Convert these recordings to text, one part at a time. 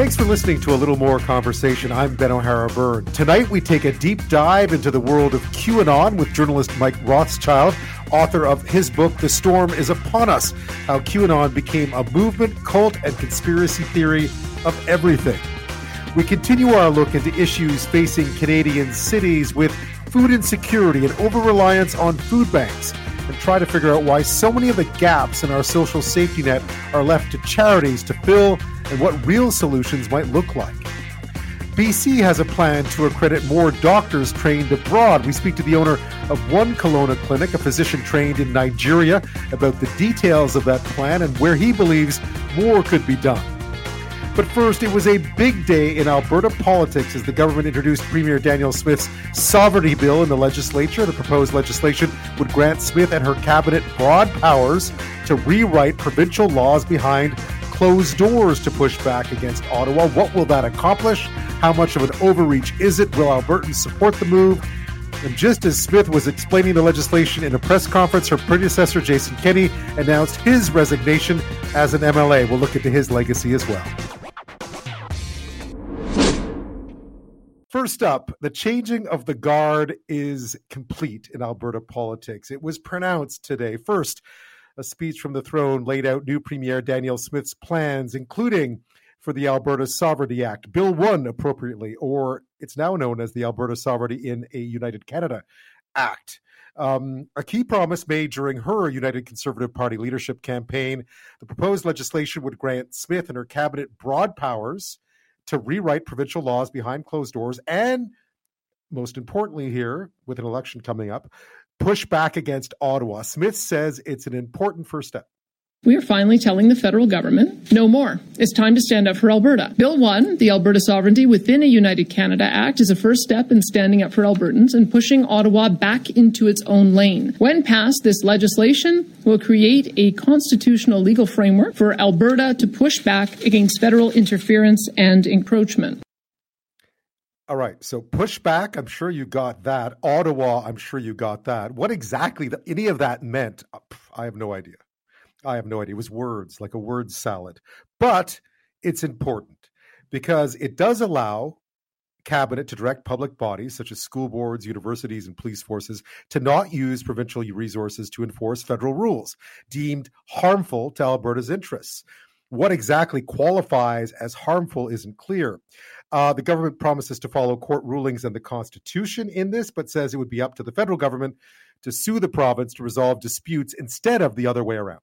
Thanks for listening to a little more conversation. I'm Ben O'Hara Byrne. Tonight we take a deep dive into the world of QAnon with journalist Mike Rothschild, author of his book The Storm is Upon Us: How QAnon Became a Movement, Cult, and Conspiracy Theory of Everything. We continue our look into issues facing Canadian cities with food insecurity and over reliance on food banks and try to figure out why so many of the gaps in our social safety net are left to charities to fill and what real solutions might look like. BC has a plan to accredit more doctors trained abroad. We speak to the owner of one Kelowna clinic, a physician trained in Nigeria, about the details of that plan and where he believes more could be done. But first, it was a big day in Alberta politics as the government introduced Premier Danielle Smith's sovereignty bill in the legislature. The proposed legislation would grant Smith and her cabinet broad powers to rewrite provincial laws behind closed doors to push back against Ottawa. What will that accomplish? How much of an overreach is it? Will Albertans support the move? And just as Smith was explaining the legislation in a press conference, her predecessor, Jason Kenney, announced his resignation as an MLA. We'll look into his legacy as well. First up, the changing of the guard is complete in Alberta politics. It was pronounced today. First, a speech from the throne laid out new Premier Danielle Smith's plans, including for the Alberta Sovereignty Act, Bill 1 appropriately, or it's now known as the Alberta Sovereignty in a United Canada Act. Um, a key promise made during her United Conservative Party leadership campaign. The proposed legislation would grant Smith and her cabinet broad powers to rewrite provincial laws behind closed doors and most importantly here with an election coming up push back against ottawa smith says it's an important first step we are finally telling the federal government no more. It's time to stand up for Alberta. Bill 1, the Alberta Sovereignty Within a United Canada Act, is a first step in standing up for Albertans and pushing Ottawa back into its own lane. When passed, this legislation will create a constitutional legal framework for Alberta to push back against federal interference and encroachment. All right. So push back, I'm sure you got that. Ottawa, I'm sure you got that. What exactly the, any of that meant, uh, I have no idea. I have no idea. It was words, like a word salad. But it's important because it does allow cabinet to direct public bodies such as school boards, universities, and police forces to not use provincial resources to enforce federal rules deemed harmful to Alberta's interests. What exactly qualifies as harmful isn't clear. Uh, the government promises to follow court rulings and the Constitution in this, but says it would be up to the federal government to sue the province to resolve disputes instead of the other way around.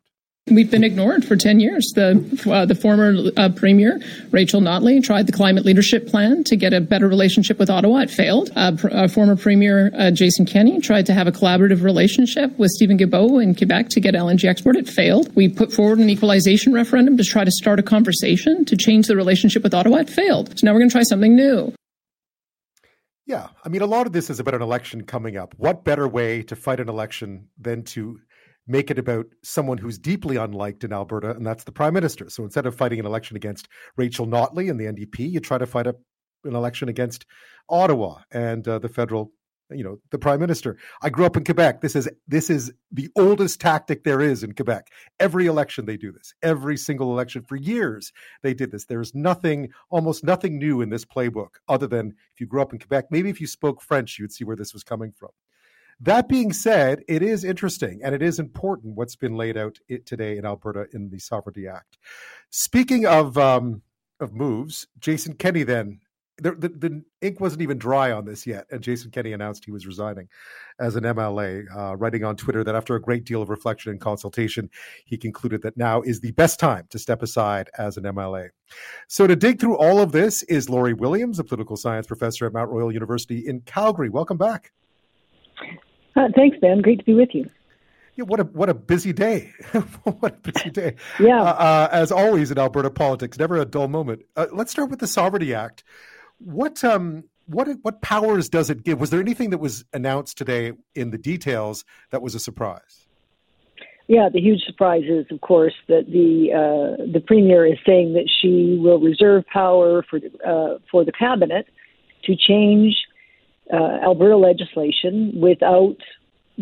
We've been ignored for 10 years. The, uh, the former uh, premier, Rachel Notley, tried the climate leadership plan to get a better relationship with Ottawa. It failed. Uh, pr- uh, former premier uh, Jason Kenney tried to have a collaborative relationship with Steven Guilbeault in Quebec to get LNG export. It failed. We put forward an equalization referendum to try to start a conversation to change the relationship with Ottawa. It failed. So now we're going to try something new. Yeah, I mean, a lot of this is about an election coming up. What better way to fight an election than to make it about someone who's deeply unliked in Alberta, and that's the prime minister. So instead of fighting an election against Rachel Notley and the NDP, you try to fight a, an election against Ottawa and uh, the federal, you know, the prime minister. I grew up in Quebec. This is this is the oldest tactic there is in Quebec. Every election they do this. Every single election for years they did this. There's nothing, almost nothing new in this playbook, other than if you grew up in Quebec, maybe if you spoke French, you'd see where this was coming from. That being said, it is interesting and it is important what's been laid out today in Alberta in the Sovereignty Act. Speaking of um, of moves, Jason Kenney then the, the, the, ink wasn't even dry on this yet, and Jason Kenney announced he was resigning as an MLA, uh, writing on Twitter that after a great deal of reflection and consultation, he concluded that now is the best time to step aside as an MLA. So, to dig through all of this is Lori Williams, a political science professor at Mount Royal University in Calgary. Welcome back. Uh, thanks, Ben. Great to be with you. Yeah, what a what a busy day! what a busy day! yeah, uh, uh, as always in Alberta politics, never a dull moment. Uh, let's start with the Sovereignty Act. What um what what powers does it give? Was there anything that was announced today in the details that was a surprise? Yeah, the huge surprise is, of course, that the uh, the premier is saying that she will reserve power for uh, for the cabinet to change uh, Alberta legislation without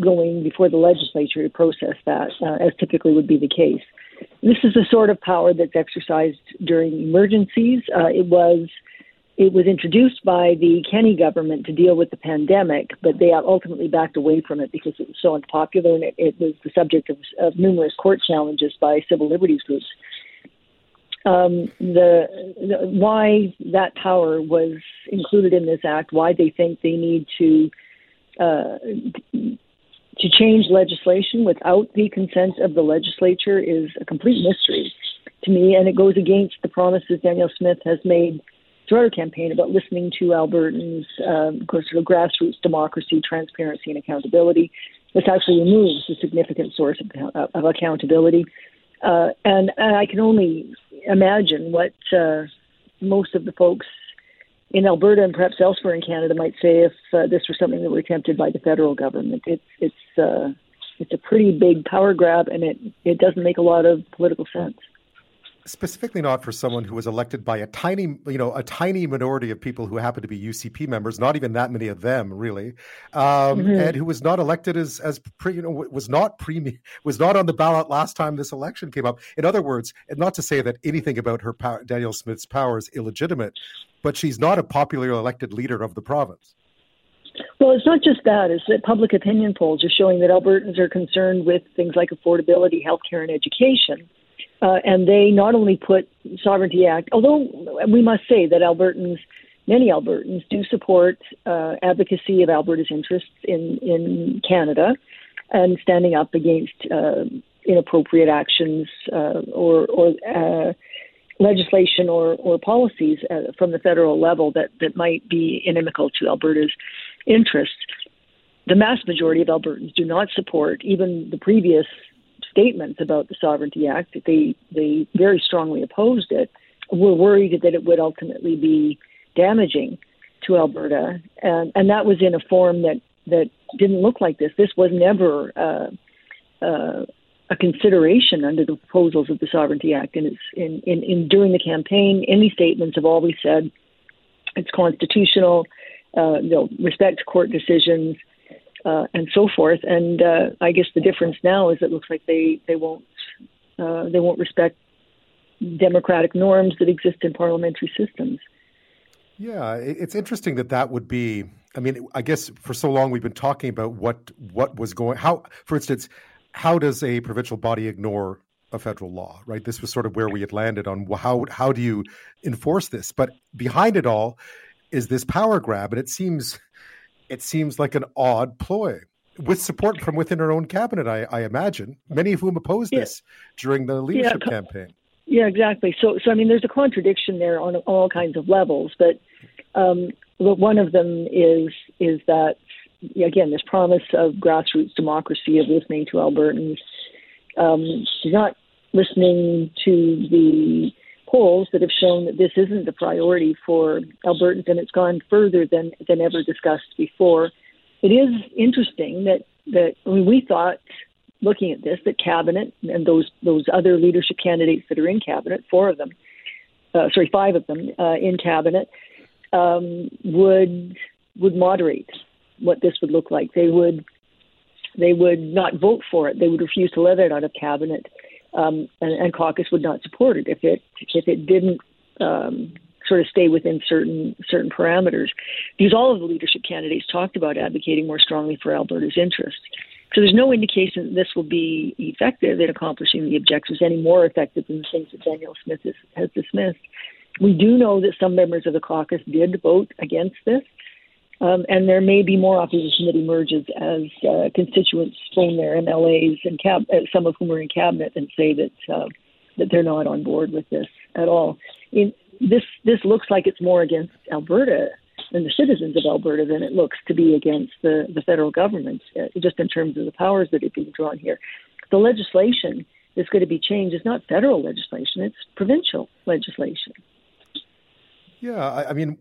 going before the legislature to process that, uh, as typically would be the case. this is the sort of power that's exercised during emergencies. Uh, it was it was introduced by the Kenney government to deal with the pandemic, but they ultimately backed away from it because it was so unpopular and it, it was the subject of, of, numerous court challenges by civil liberties groups. Um, the, the, why that power was included in this act, why they think they need to uh, to change legislation without the consent of the legislature is a complete mystery to me, and it goes against the promises Danielle Smith has made throughout her campaign about listening to Albertans, um, of course, sort of grassroots democracy, transparency, and accountability. This actually removes a significant source of, of accountability. Uh, and, and, I can only imagine what uh, most of the folks in Alberta and perhaps elsewhere in Canada might say if uh, this were something that were attempted by the federal government. It's it's uh, it's a pretty big power grab, and it it doesn't make a lot of political sense specifically not for someone who was elected by a tiny, you know, a tiny minority of people who happen to be UCP members, not even that many of them really, um, mm-hmm. and who was not elected as as pre, you know, was not pre was not on the ballot last time this election came up. In other words, and not to say that anything about her power, Danielle Smith's power is illegitimate, but she's not a popular elected leader of the province. Well, it's not just that. It's that public opinion polls are showing that Albertans are concerned with things like affordability, healthcare, and education uh, and they not only put Sovereignty Act, although we must say that Albertans, many Albertans, do support uh, advocacy of Alberta's interests in, in Canada and standing up against uh, inappropriate actions uh, or, or uh, legislation or, or policies uh, from the federal level that, that might be inimical to Alberta's interests. The mass majority of Albertans do not support even the previous statements about the Sovereignty Act. They they very strongly opposed it. Were worried that it would ultimately be damaging to Alberta, and and that was in a form that that didn't look like this. This was never uh, uh, a consideration under the proposals of the Sovereignty Act. And it's in, in, in during the campaign, any statements have always said it's constitutional. Uh, you know, respect court decisions uh, and so forth. And uh, I guess the difference now is it looks like they they won't uh, they won't respect democratic norms that exist in parliamentary systems. Yeah, it's interesting that that would be. I mean, I guess for so long we've been talking about what what was going. How, for instance, how does a provincial body ignore a federal law? Right. This was sort of where we had landed on how how do you enforce this? But behind it all is this power grab, and it seems it seems like an odd ploy with support from within her own cabinet, I, I imagine, many of whom opposed yeah. this during the leadership yeah. campaign. Yeah, exactly. So, so I mean, there's a contradiction there on all kinds of levels, but um, one of them is is that again, this promise of grassroots democracy of listening to Albertans. Um, she's not listening to the polls that have shown that this isn't a priority for Albertans, and it's gone further than than ever discussed before. It is interesting that that I mean, we thought, looking at this, that cabinet and those those other leadership candidates that are in cabinet, four of them, uh, sorry, five of them uh, in cabinet, um, would would moderate what this would look like. They would they would not vote for it. They would refuse to let it out of cabinet um, and, and, caucus would not support it if it if it didn't um, sort of stay within certain certain parameters. Because all of the leadership candidates talked about advocating more strongly for Alberta's interests. So there's no indication that this will be effective in accomplishing the objectives, any more effective than the things that Danielle Smith has, has dismissed. We do know that some members of the caucus did vote against this. Um, and there may be more opposition that emerges as uh, constituents phone their MLAs and cab- uh, some of whom are in cabinet and say that uh, that they're not on board with this at all. In, this this looks like it's more against Alberta and the citizens of Alberta than it looks to be against the the federal government, uh, just in terms of the powers that are being drawn here. The legislation that's going to be changed is not federal legislation; it's provincial legislation. Yeah, I, I mean,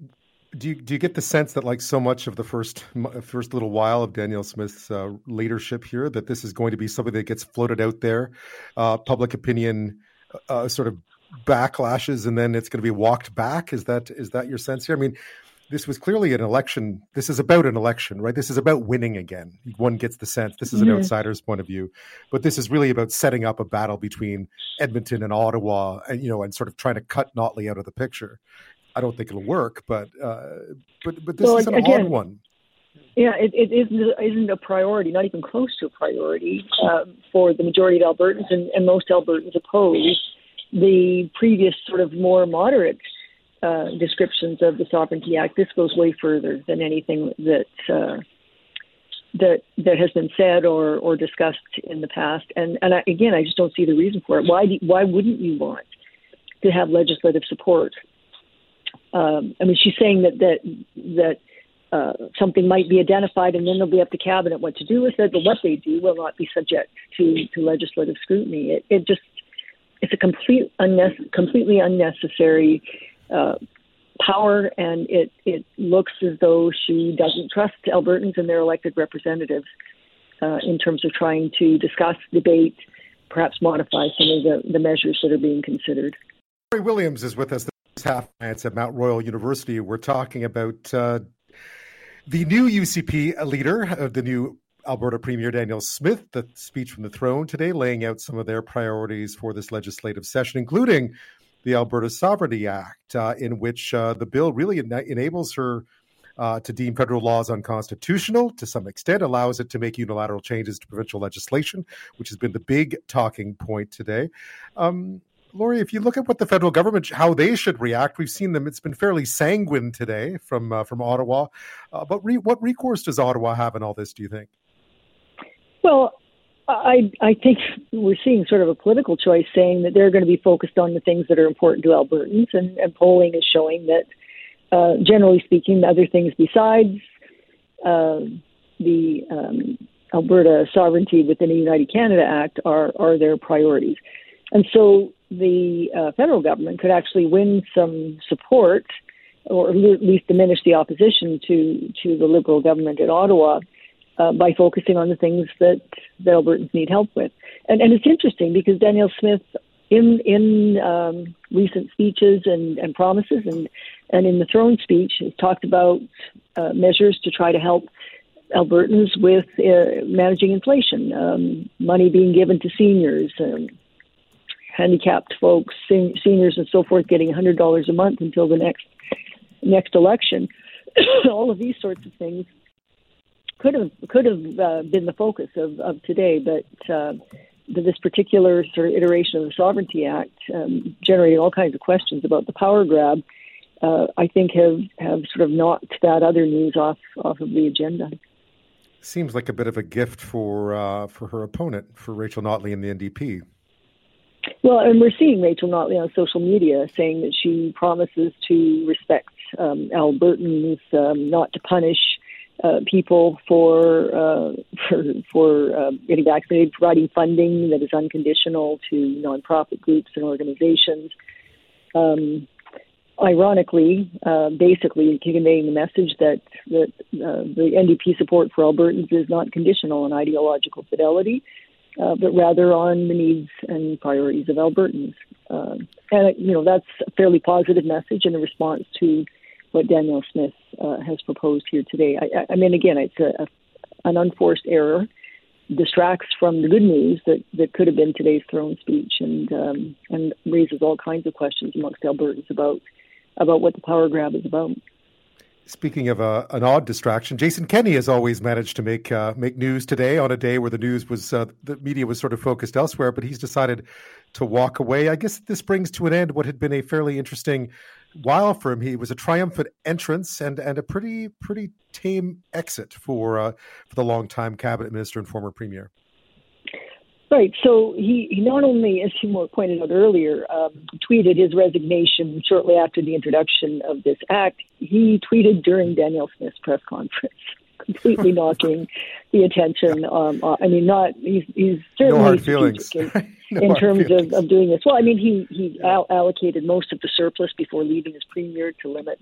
do you do you get the sense that like so much of the first first little while of Danielle Smith's uh, leadership here that this is going to be something that gets floated out there, uh, public opinion uh, sort of backlashes, and then it's going to be walked back? Is that is that your sense here? I mean, this was clearly an election. This is about an election, right? This is about winning again. One gets the sense this is an mm-hmm. outsider's point of view, but this is really about setting up a battle between Edmonton and Ottawa, and you know, and sort of trying to cut Notley out of the picture. I don't think it'll work, but uh, but but this well, is an again, odd one. Yeah, it, it isn't, isn't a priority, not even close to a priority uh, for the majority of Albertans, and, and most Albertans oppose the previous sort of more moderate uh, descriptions of the Sovereignty Act. This goes way further than anything that uh, that that has been said or or discussed in the past. And and I, again, I just don't see the reason for it. Why do, why wouldn't you want to have legislative support? Um, I mean, she's saying that that that. Uh, something might be identified, and then it'll be up to cabinet what to do with it. But what they do will not be subject to, to legislative scrutiny. It, it just it's a complete unne- completely unnecessary uh, power, and it it looks as though she doesn't trust Albertans and their elected representatives uh, in terms of trying to discuss, debate, perhaps modify some of the, the measures that are being considered. Williams is with us. Half at Mount Royal University. We're talking about uh, the new UCP leader, of the new Alberta Premier Danielle Smith, the speech from the throne today, laying out some of their priorities for this legislative session, including the Alberta Sovereignty Act, uh, in which uh, the bill really en- enables her uh, to deem federal laws unconstitutional to some extent, allows it to make unilateral changes to provincial legislation, which has been the big talking point today. Um, Lori, if you look at what the federal government, how they should react, we've seen them. It's been fairly sanguine today from uh, from Ottawa. Uh, but re- what recourse does Ottawa have in all this? Do you think? Well, I I think we're seeing sort of a political choice saying that they're going to be focused on the things that are important to Albertans, and, and polling is showing that, uh, generally speaking, other things besides uh, the um, Alberta sovereignty within the United Canada Act are are their priorities, and so the uh, federal government could actually win some support, or at least diminish the opposition to to the Liberal government in Ottawa uh, by focusing on the things that the Albertans need help with. And, and it's interesting because Danielle Smith, in in um, recent speeches and, and promises, and and in the throne speech, has talked about uh, measures to try to help Albertans with uh, managing inflation, um, money being given to seniors. Um, handicapped folks, sen- seniors, and so forth, getting $100 a month until the next next election. All of these sorts of things could have could have uh, been the focus of, of today, but uh, this particular sort of iteration of the Sovereignty Act um, generated all kinds of questions about the power grab. Uh, I think have have sort of knocked that other news off off of the agenda. Seems like a bit of a gift for uh, for her opponent, for Rachel Notley and the NDP. Well, and we're seeing Rachel Notley on social media saying that she promises to respect um, Albertans, um, not to punish uh, people for uh, for, for uh, getting vaccinated, providing funding that is unconditional to nonprofit groups and organizations. Um, ironically, uh, basically conveying the message that that uh, the NDP support for Albertans is not conditional on ideological fidelity, uh, but rather on the needs and priorities of Albertans. and you know that's a fairly positive message in response to what Danielle Smith uh, has proposed here today. I, I mean, again, it's a, a, an unforced error, distracts from the good news that, that could have been today's throne speech, and um, and raises all kinds of questions amongst Albertans about about what the power grab is about. Speaking of uh, an odd distraction, Jason Kenney has always managed to make uh, make news today on a day where the news was uh, the media was sort of focused elsewhere. But he's decided to walk away. I guess this brings to an end what had been a fairly interesting while for him. He was a triumphant entrance and and a pretty pretty tame exit for uh, for the longtime cabinet minister and former premier. Right. So he, he not only, as you pointed out earlier, um, tweeted his resignation shortly after the introduction of this act. He tweeted during Danielle Smith's press conference, completely knocking the attention. Um, uh, I mean, not he's, he's certainly no hard feelings. in, no in terms of, of doing this. Well, I mean, he he all- allocated most of the surplus before leaving as premier to limit.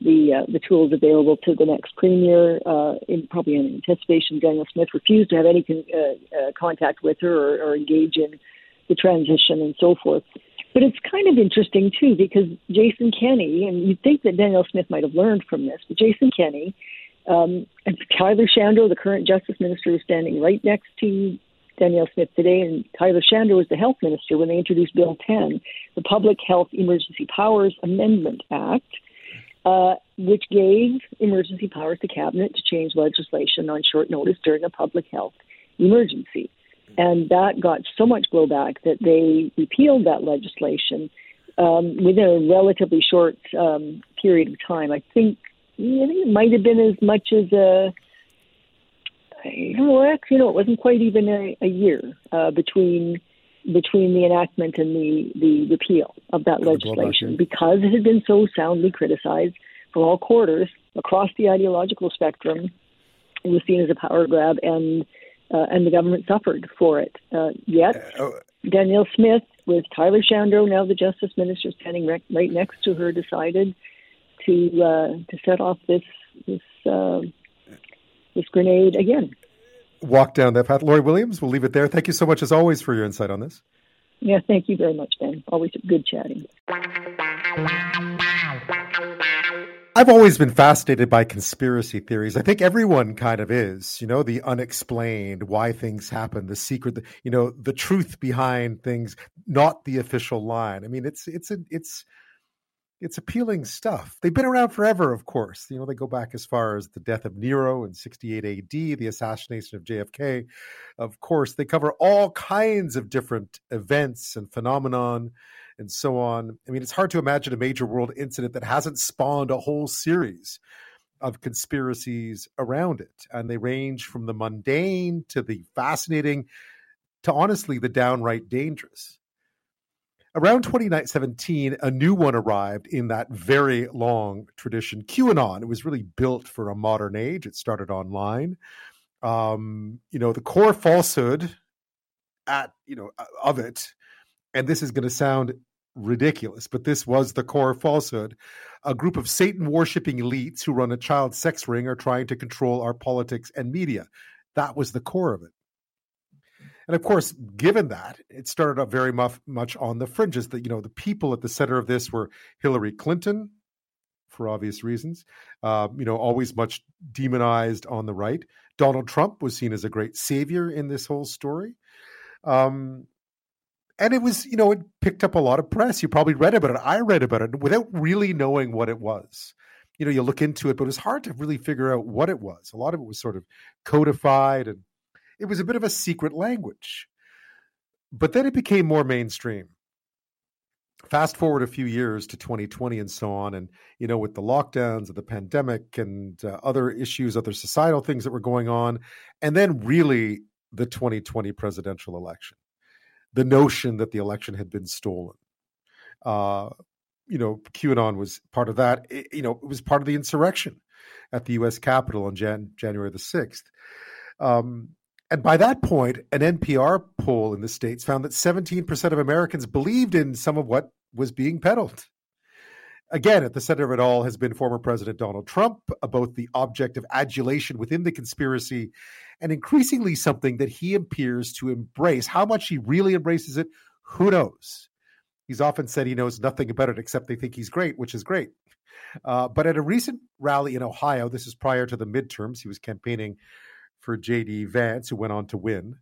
The uh, the tools available to the next premier. Uh, in probably in anticipation, Danielle Smith refused to have any con- uh, uh, contact with her or, or, engage in the transition and so forth. But it's kind of interesting too because Jason Kenney, and you'd think that Danielle Smith might have learned from this, but Jason Kenney, um, and Tyler Shandro, the current Justice Minister, was standing right next to Danielle Smith today, and Tyler Shandro was the Health Minister when they introduced Bill 10, the Public Health Emergency Powers Amendment Act, uh, which gave emergency powers to Cabinet to change legislation on short notice during a public health emergency. And that got so much blowback that they repealed that legislation um, within a relatively short um, period of time. I think, I think it might have been as much as a well, actually, no, it wasn't quite even a, a year uh, between between the enactment and the, the repeal of that legislation because it had been so soundly criticized from all quarters across the ideological spectrum. It was seen as a power grab, and uh, and the government suffered for it. Uh, yet, uh, oh. Danielle Smith, with Tyler Shandro, now the Justice Minister, standing right, right next to her, decided to uh, to set off this this uh, this grenade again. Walk down that path. Lori Williams, we'll leave it there. Thank you so much, as always, for your insight on this. Yeah, thank you very much, Ben. Always good chatting. I've always been fascinated by conspiracy theories. I think everyone kind of is, you know, the unexplained, why things happen, the secret, you know, the truth behind things, not the official line. I mean, it's it's a, it's it's appealing stuff. They've been around forever, of course. You know, they go back as far as the death of Nero in 68 AD, the assassination of JFK. Of course, they cover all kinds of different events and phenomenon and so on. I mean, it's hard to imagine a major world incident that hasn't spawned a whole series of conspiracies around it. And they range from the mundane to the fascinating to honestly the downright dangerous. Around 2017, a new one arrived in that very long tradition, QAnon. It was really built for a modern age. It started online. Um, you know, the core falsehood at, you know, of it, and this is going to sound ridiculous, but this was the core falsehood. A group of Satan worshipping elites who run a child sex ring are trying to control our politics and media. That was the core of it. And of course, given that, it started up very much, much on the fringes. That you know, the people at the center of this were Hillary Clinton, for obvious reasons. Uh, you know, always much demonized on the right. Donald Trump was seen as a great savior in this whole story. Um, and it was, you know, it picked up a lot of press. You probably read about it. I read about it without really knowing what it was. You know, you look into it, but it was hard to really figure out what it was. A lot of it was sort of codified and it was a bit of a secret language. But then it became more mainstream. Fast forward a few years to 2020 and so on, and you know, with the lockdowns of the pandemic and uh, other issues, other societal things that were going on, and then really the 2020 presidential election, the notion that the election had been stolen. Uh, you know, QAnon was part of that. It, you know, it was part of the insurrection at the U.S. Capitol on Jan- January the 6th. Um, and by that point, an NPR poll in the States found that 17% of Americans believed in some of what was being peddled. Again, at the center of it all has been former President Donald Trump, both the object of adulation within the conspiracy and increasingly something that he appears to embrace. How much he really embraces it, who knows? He's often said he knows nothing about it except they think he's great, which is great. Uh, but at a recent rally in Ohio, this is prior to the midterms, he was campaigning for J.D. Vance, who went on to win.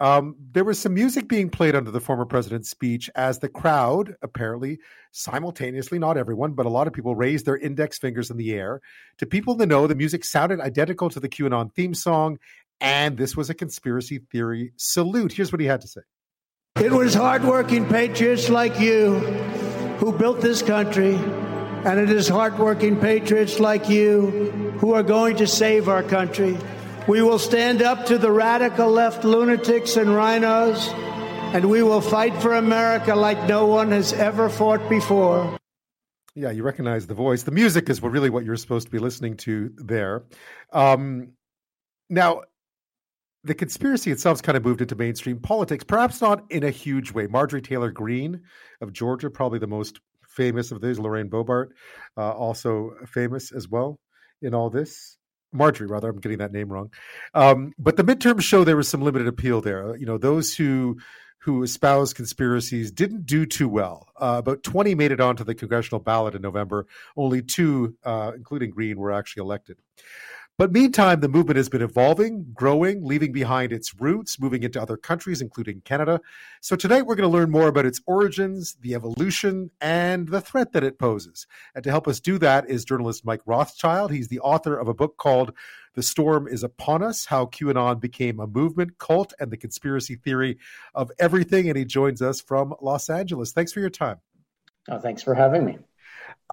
Um, there was some music being played under the former president's speech as the crowd, apparently simultaneously, not everyone, but a lot of people raised their index fingers in the air. To people in the know, the music sounded identical to the QAnon theme song, and this was a conspiracy theory salute. Here's what he had to say It was hardworking patriots like you who built this country, and it is hardworking patriots like you who are going to save our country. We will stand up to the radical left lunatics and rhinos, and we will fight for America like no one has ever fought before. Yeah, you recognize the voice. The music is really what you're supposed to be listening to there. Um, now, the conspiracy itself kind of moved into mainstream politics, perhaps not in a huge way. Marjorie Taylor Greene of Georgia, probably the most famous of these, Lorraine Boebert, uh, also famous as well in all this. Marjorie, rather, I'm getting that name wrong. Um, but the midterms show there was some limited appeal there. You know, those who who espouse conspiracies didn't do too well. Uh, about 20 made it onto the congressional ballot in November. Only two, uh, including Greene, were actually elected. But meantime, the movement has been evolving, growing, leaving behind its roots, moving into other countries, including Canada. So tonight we're going to learn more about its origins, the evolution, and the threat that it poses. And to help us do that is journalist Mike Rothschild. He's the author of a book called The Storm is Upon Us How QAnon Became a Movement, Cult, and the Conspiracy Theory of Everything. And he joins us from Los Angeles. Thanks for your time. Oh, thanks for having me.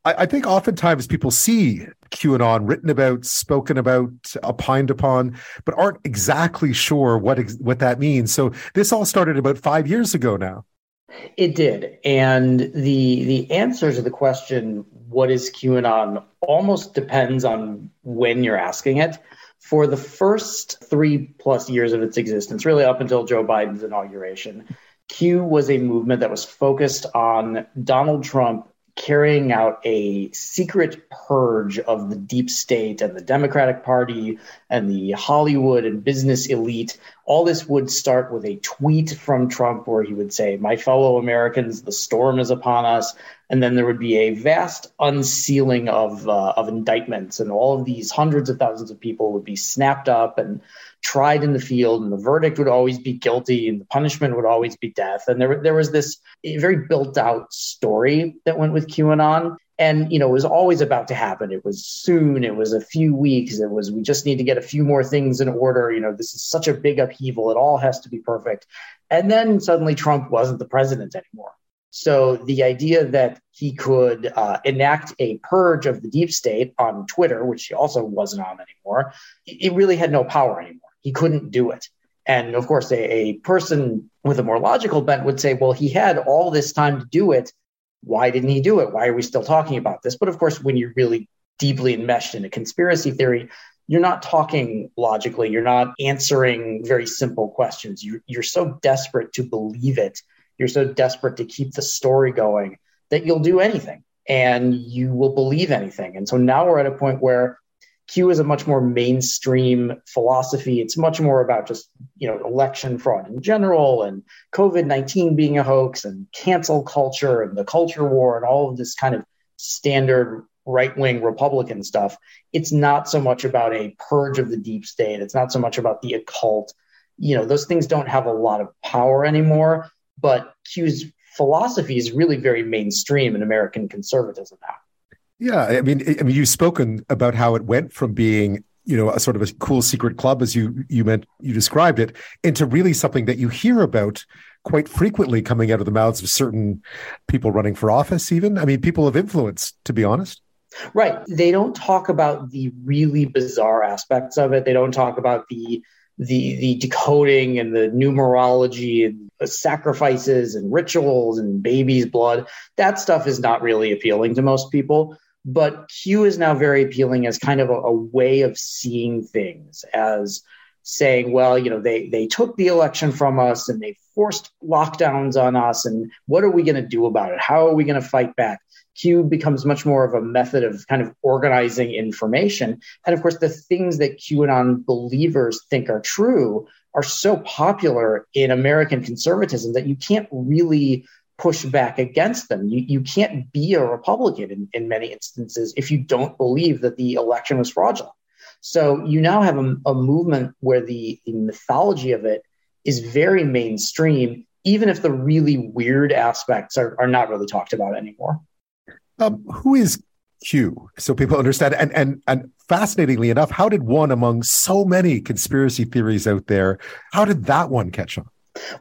I, I, think oftentimes people see QAnon written about, spoken about, opined upon, but aren't exactly sure what what that means. So this all started about five years ago now. It did, and the the answer to the question "What is QAnon?" almost depends on when you're asking it. For the first three plus years of its existence, really up until Joe Biden's inauguration, Q was a movement that was focused on Donald Trump carrying out a secret purge of the deep state and the Democratic Party and the Hollywood and business elite. All this would start with a tweet from Trump where he would say, My fellow Americans, the storm is upon us. And then there would be a vast unsealing of, uh, of indictments, and all of these hundreds of thousands of people would be snapped up and tried in the field, and the verdict would always be guilty, and the punishment would always be death. And there, there was this very built out story that went with QAnon. And, you know, it was always about to happen. It was soon, it was a few weeks, it was, we just need to get a few more things in order. You know, this is such a big upheaval. It all has to be perfect. And then suddenly Trump wasn't the president anymore. So the idea that he could uh, enact a purge of the deep state on Twitter, which he also wasn't on anymore, it really had no power anymore. He couldn't do it. And of course, a, a person with a more logical bent would say, well, he had all this time to do it. Why didn't he do it? Why are we still talking about this? But of course, when you're really deeply enmeshed in a conspiracy theory, you're not talking logically. You're not answering very simple questions. You, you're so desperate to believe it you're so desperate to keep the story going that you'll do anything and you will believe anything. And so now we're at a point where Q is a much more mainstream philosophy. It's much more about just, you know, election fraud in general and COVID 19 being a hoax and cancel culture and the culture war and all of this kind of standard right wing Republican stuff. It's not so much about a purge of the deep state. It's not so much about the occult. You know, those things don't have a lot of power anymore but Q's philosophy is really very mainstream in American conservatism now. Yeah, I mean, I mean, you've spoken about how it went from being, you know, a sort of a cool secret club, as you you meant you described it, into really something that you hear about quite frequently coming out of the mouths of certain people running for office. Even, I mean, people of influence, to be honest. Right. They don't talk about the really bizarre aspects of it. They don't talk about the the the decoding and the numerology and sacrifices and rituals and baby's blood that stuff is not really appealing to most people but q is now very appealing as kind of a, a way of seeing things as saying well you know they they took the election from us and they forced lockdowns on us and what are we going to do about it how are we going to fight back Q becomes much more of a method of kind of organizing information. And of course, the things that QAnon believers think are true are so popular in American conservatism that you can't really push back against them. You, you can't be a Republican in, in many instances if you don't believe that the election was fraudulent. So you now have a, a movement where the, the mythology of it is very mainstream, even if the really weird aspects are, are not really talked about anymore. Um, who is Q? So people understand. And and and fascinatingly enough, how did one among so many conspiracy theories out there? How did that one catch on?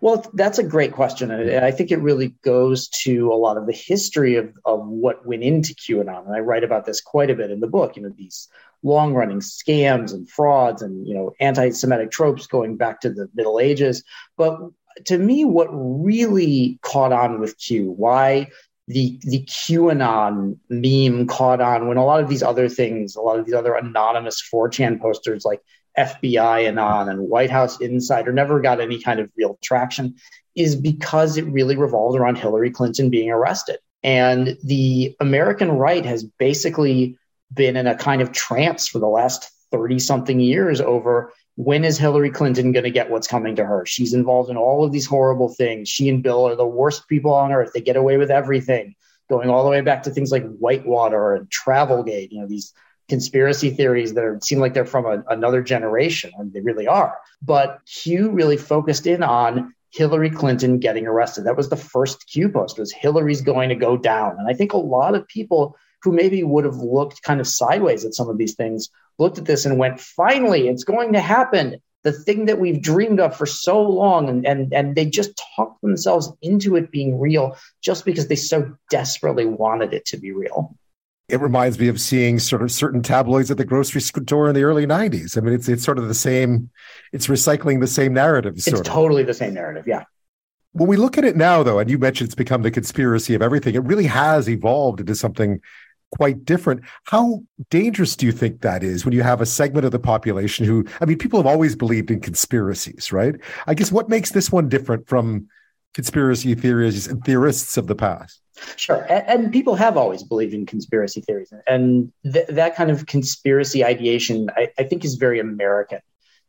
Well, that's a great question. And I think it really goes to a lot of the history of, of what went into QAnon. And I write about this quite a bit in the book, you know, these long running scams and frauds and, you know, anti Semitic tropes going back to the Middle Ages. But to me, what really caught on with Q, why the the QAnon meme caught on when a lot of these other things, a lot of these other anonymous 4chan posters like FBIAnon and White House Insider never got any kind of real traction, is because it really revolved around Hillary Clinton being arrested. And the American right has basically been in a kind of trance for the last 30 something years over when is Hillary Clinton going to get what's coming to her? She's involved in all of these horrible things. She and Bill are the worst people on earth. They get away with everything, going all the way back to things like Whitewater and Travelgate, you know, these conspiracy theories that are, seem like they're from a, another generation, and they really are. But Q really focused in on Hillary Clinton getting arrested. That was the first Q post was Hillary's going to go down. And I think a lot of people who maybe would have looked kind of sideways at some of these things looked at this and went, finally, it's going to happen. The thing that we've dreamed of for so long, and, and, and they just talked themselves into it being real just because they so desperately wanted it to be real. It reminds me of seeing sort of certain tabloids at the grocery store in the early 90s. I mean, it's, it's sort of the same, it's recycling the same narrative. It's totally the same narrative. Yeah. When we look at it now, though, and you mentioned it's become the conspiracy of everything, it really has evolved into something quite different. How dangerous do you think that is when you have a segment of the population who, I mean, people have always believed in conspiracies, right? I guess what makes this one different from conspiracy theories and theorists of the past? Sure. And, and people have always believed in conspiracy theories. And th- that kind of conspiracy ideation, I, I think, is very American.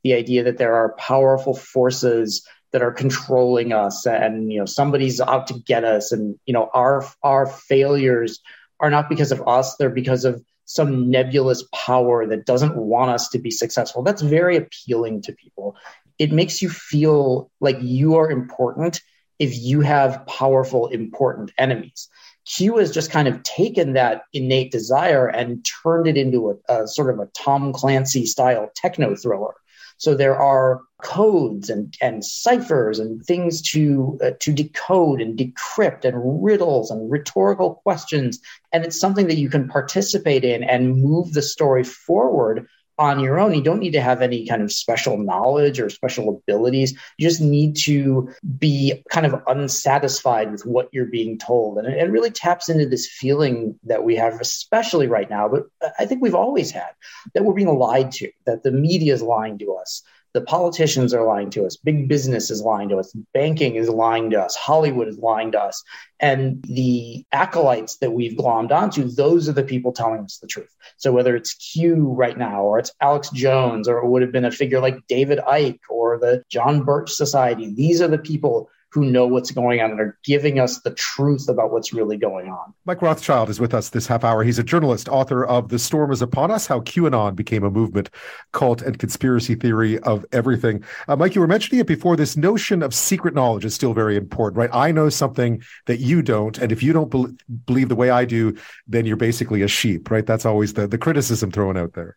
The idea that there are powerful forces that are controlling us and you know somebody's out to get us and you know our our failures are not because of us, they're because of some nebulous power that doesn't want us to be successful. That's very appealing to people. It makes you feel like you are important if you have powerful, important enemies. Q has just kind of taken that innate desire and turned it into a, a sort of a Tom Clancy style techno thriller so there are codes and, and ciphers and things to uh, to decode and decrypt and riddles and rhetorical questions and it's something that you can participate in and move the story forward on your own. You don't need to have any kind of special knowledge or special abilities. You just need to be kind of unsatisfied with what you're being told. And it, really taps into this feeling that we have, especially right now, but I think we've always had that we're being lied to, that the media is lying to us, the politicians are lying to us. Big business is lying to us. Banking is lying to us. Hollywood is lying to us. And the acolytes that we've glommed onto those are the people telling us the truth. So whether it's q right now or it's alex jones or it would have been a figure like david icke or the john birch society these are the people who know what's going on and are giving us the truth about what's really going on. Mike Rothschild is with us this half hour. He's a journalist, author of The Storm is Upon Us How QAnon Became a Movement, Cult, and Conspiracy Theory of Everything. Uh, Mike, you were mentioning it before. This notion of secret knowledge is still very important, right? I know something that you don't. And if you don't be- believe the way I do, then you're basically a sheep, right? That's always the, the criticism thrown out there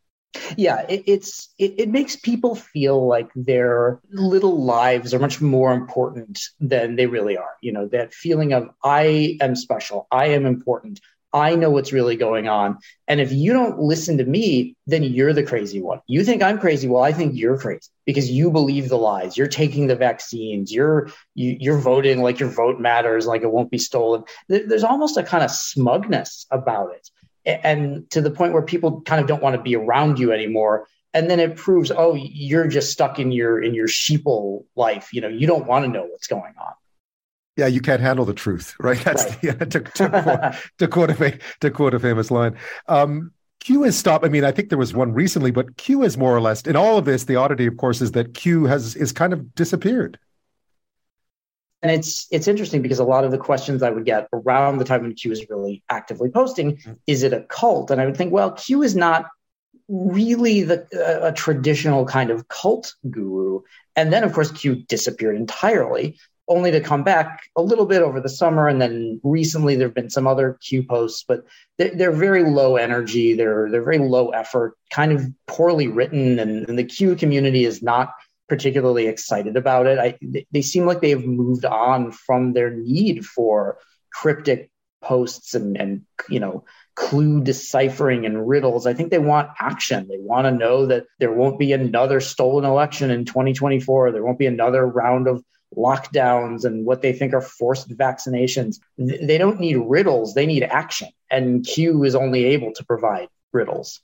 yeah it, it's it, it, makes people feel like their little lives are much more important than they really are. You know that feeling of i am special. I am important. I know what's really going on. And if you don't listen to me then you're the crazy one. You think i'm crazy? Well i think you're crazy because you believe the lies. You're taking the vaccines. You're you, are you are voting like your vote matters like it won't be stolen. There's almost a kind of smugness about it and to the point where people kind of don't want to be around you anymore and then it proves oh you're just stuck in your in your sheeple life you know you don't want to know what's going on yeah you can't handle the truth right that's right. The, to, to, quote, to, quote a, to quote a famous line um, Q has stopped. I mean, I think there was one recently, but Q has more or less in all of this. The oddity, of course, is that Q has is kind of disappeared and it's it's interesting because a lot of the questions I would get around the time when Q is really actively posting, mm-hmm. is it a cult? And I would think, well, Q is not really the uh, a traditional kind of cult guru. And then, of course, Q disappeared entirely, only to come back a little bit over the summer. And then recently, there have been some other Q posts, but they're, they're very low energy. They're they're very low effort, kind of poorly written, and, and the Q community is not particularly excited about it. I, they seem like they've moved on from their need for cryptic posts and, and you know clue deciphering and riddles. I think they want action. They want to know that there won't be another stolen election in 2024. There won't be another round of lockdowns and what they think are forced vaccinations. They don't need riddles, they need action. And Q is only able to provide riddles.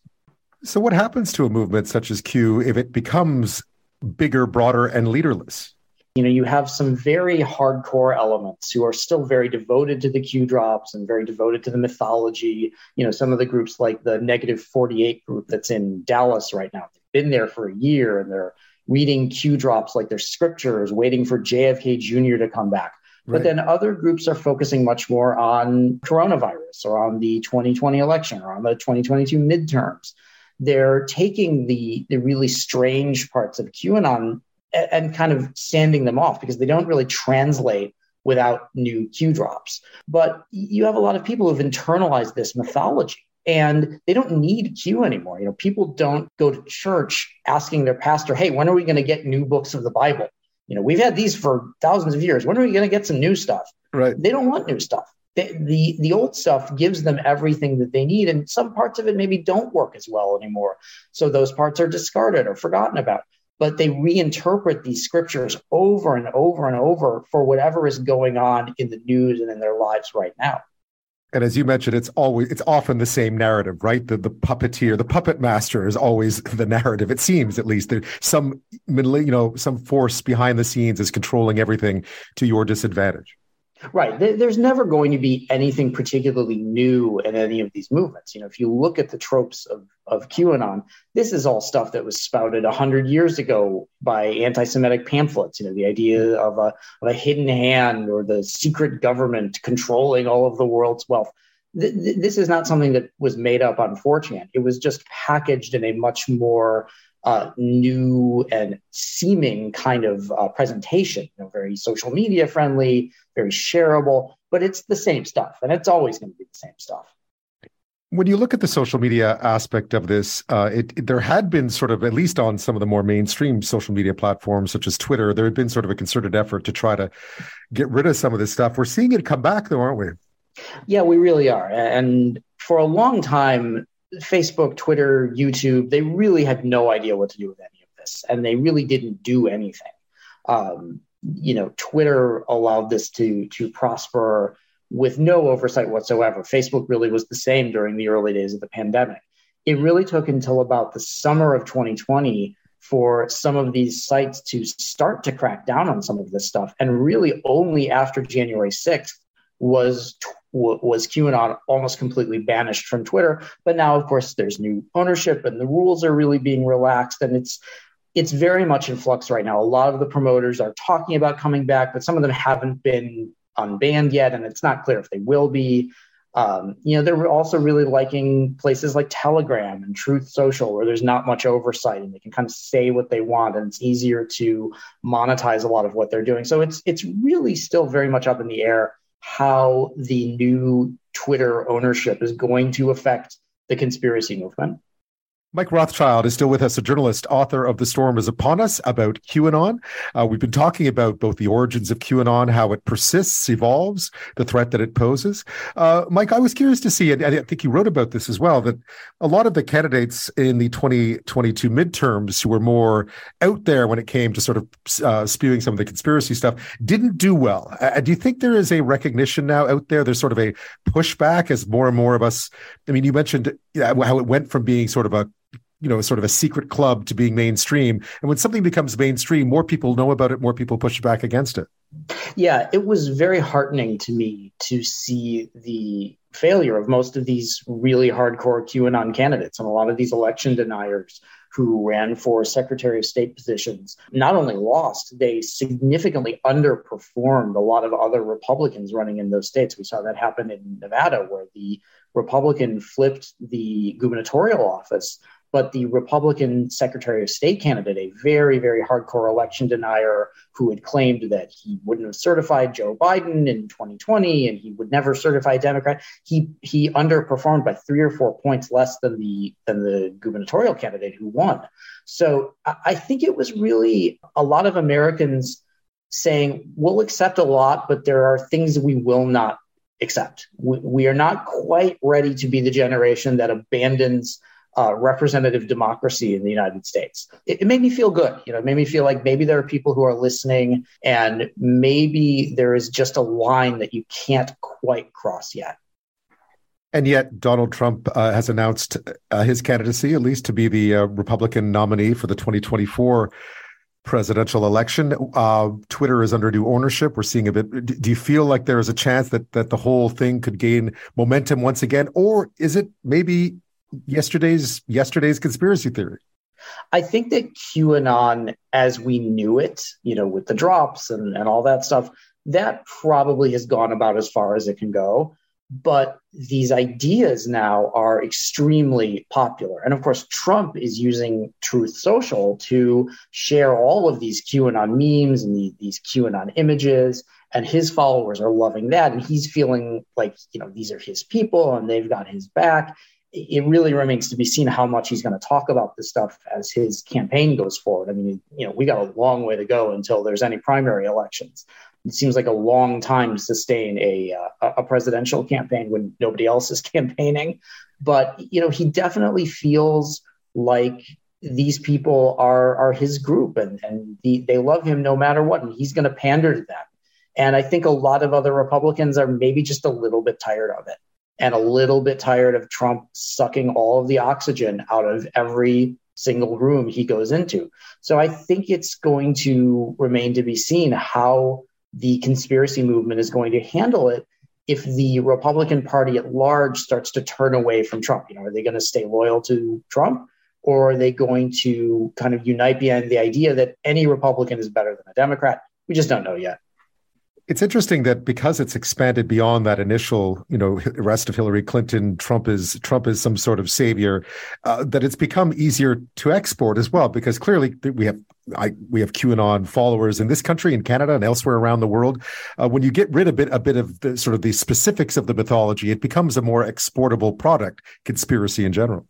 So, what happens to a movement such as Q if it becomes bigger, broader, and leaderless? You know, you have some very hardcore elements who are still very devoted to the Q drops and very devoted to the mythology. You know, some of the groups like the Negative 48 group that's in Dallas right now, they've been there for a year and they're reading Q drops like their scriptures, waiting for JFK Jr. to come back. Right. But then other groups are focusing much more on coronavirus or on the 2020 election or on the 2022 midterms. They're taking the, the really strange parts of QAnon and, and kind of sanding them off because they don't really translate without new Q drops. But you have a lot of people who've internalized this mythology and they don't need Q anymore. You know, people don't go to church asking their pastor, "Hey, when are we going to get new books of the Bible?" You know, we've had these for thousands of years. When are we going to get some new stuff? Right. They don't want new stuff. The the old stuff gives them everything that they need, and some parts of it maybe don't work as well anymore. So those parts are discarded or forgotten about. But they reinterpret these scriptures over and over and over for whatever is going on in the news and in their lives right now and as you mentioned, it's always it's often the same narrative, right? The the puppeteer, the puppet master is always the narrative. It seems, at least, there's some you know some force behind the scenes is controlling everything to your disadvantage. Right. There's never going to be anything particularly new in any of these movements. You know, if you look at the tropes of, of QAnon, this is all stuff that was spouted 100 years ago by anti Semitic pamphlets. You know, the idea of a, of a hidden hand or the secret government controlling all of the world's wealth. this is not something that was made up on 4chan. It was just packaged in a much more uh, new and seeming kind of uh, presentation, you know, very social media friendly, very shareable, but it's the same stuff and it's always going to be the same stuff. When you look at the social media aspect of this, uh, it, it, there had been sort of, at least on some of the more mainstream social media platforms, such as Twitter, there had been sort of a concerted effort to try to get rid of some of this stuff. We're seeing it come back, though, aren't we? Yeah, we really are. And for a long time, Facebook, Twitter, YouTube, they really had no idea what to do with any of this, and they really didn't do anything. Um, you know, Twitter allowed this to to prosper with no oversight whatsoever. Facebook really was the same during the early days of the pandemic. It really took until about the summer of 2020 for some of these sites to start to crack down on some of this stuff, and really only after January 6th was was QAnon almost completely banished from Twitter. But now, of course, there's new ownership and the rules are really being relaxed, and it's it's very much in flux right now. A lot of the promoters are talking about coming back, but some of them haven't been unbanned yet, and it's not clear if they will be. Um, you know, they're also really liking places like Telegram and Truth Social, where there's not much oversight and they can kind of say what they want, and it's easier to monetize a lot of what they're doing. So it's it's really still very much up in the air how the new Twitter ownership is going to affect the conspiracy movement. Mike Rothschild is still with us, a journalist, author of The Storm is Upon Us about QAnon. Uh, we've been talking about both the origins of QAnon, how it persists, evolves, the threat that it poses. Uh, Mike, I was curious to see, and I think you wrote about this as well, that a lot of the candidates in the 2022 midterms who were more out there when it came to sort of uh, spewing some of the conspiracy stuff didn't do well. Uh, do you think there is a recognition now out there? There's sort of a pushback as more and more of us, I mean, you mentioned how it went from being sort of a you know, sort of a secret club to being mainstream. And when something becomes mainstream, more people know about it, more people push back against it. Yeah, it was very heartening to me to see the failure of most of these really hardcore QAnon candidates and a lot of these election deniers who ran for Secretary of State positions not only lost, they significantly underperformed a lot of other Republicans running in those states. We saw that happen in Nevada, where the Republican flipped the gubernatorial office but the Republican Secretary of State candidate, a very, very hardcore election denier who had claimed that he wouldn't have certified Joe Biden in 2020 and he would never certify a Democrat, he he underperformed by three or four points less than the than the gubernatorial candidate who won. So I think it was really a lot of Americans saying we'll accept a lot, but there are things we will not accept. We, we are not quite ready to be the generation that abandons uh, representative democracy in the United States. It, it, made me feel good. You know, it made me feel like maybe there are people who are listening, and maybe there is just a line that you can't quite cross yet. And yet, Donald Trump uh, has announced uh, his candidacy, at least to be the uh, Republican nominee for the 2024 presidential election. Uh, Twitter is under new ownership. We're seeing a bit. Do you feel like there is a chance that that the whole thing could gain momentum once again, or is it maybe yesterday's yesterday's conspiracy theory? I think that QAnon, as we knew it, you know, with the drops and, and all that stuff, that probably has gone about as far as it can go. But these ideas now are extremely popular. And of course, Trump is using Truth Social to share all of these QAnon memes and the, these QAnon images. And his followers are loving that. And he's feeling like, you know, these are his people and they've got his back. It really remains to be seen how much he's going to talk about this stuff as his campaign goes forward. I mean, you know, we got a long way to go until there's any primary elections it seems like a long time to sustain a uh, a presidential campaign when nobody else is campaigning. But you know, he definitely feels like these people are are his group and and the, they love him no matter what, and he's going to pander to them. And I think a lot of other Republicans are maybe just a little bit tired of it and a little bit tired of Trump sucking all of the oxygen out of every single room he goes into. So I think it's going to remain to be seen how the conspiracy movement is going to handle it if the Republican Party at large starts to turn away from Trump. You know, are they going to stay loyal to Trump? Or are they going to kind of unite behind the idea that any Republican is better than a Democrat? We just don't know yet it's interesting that because it's expanded beyond that initial, you know, arrest of Hillary Clinton, Trump is Trump is some sort of savior, uh, that it's become easier to export as well. Because clearly we have I, we have QAnon followers in this country, in Canada, and elsewhere around the world. Uh, when you get rid of a bit, a bit of the sort of the specifics of the mythology, it becomes a more exportable product. Conspiracy in general.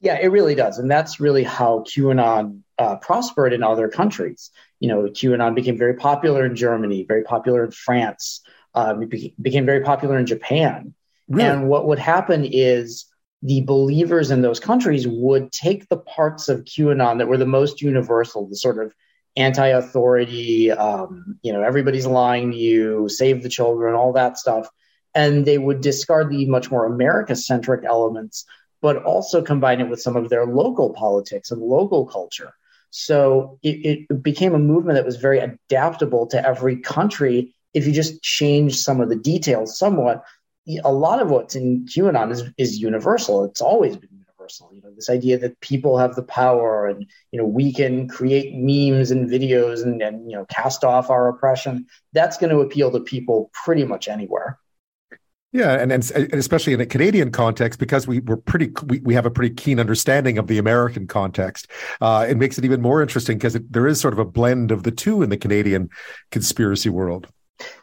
Yeah, it really does, and that's really how QAnon uh, prospered in other countries you know, QAnon became very popular in Germany, very popular in France. Um, it be- became very popular in Japan. Really? And what would happen is the believers in those countries would take the parts of QAnon that were the most universal, the sort of anti-authority, um, you know, everybody's lying to you, save the children, all that stuff, and they would discard the much more America-centric elements, but also combine it with some of their local politics and local culture. So it, it became a movement that was very adaptable to every country. If you just change some of the details somewhat, a lot of what's in QAnon is, is universal. It's always been universal. You know, this idea that people have the power and, you know, we can create memes and videos and, and you know, cast off our oppression. That's going to appeal to people pretty much anywhere. Yeah, and, and, and especially in a Canadian context, because we we're pretty we, we have a pretty keen understanding of the American context. Uh, it makes it even more interesting because there is sort of a blend of the two in the Canadian conspiracy world.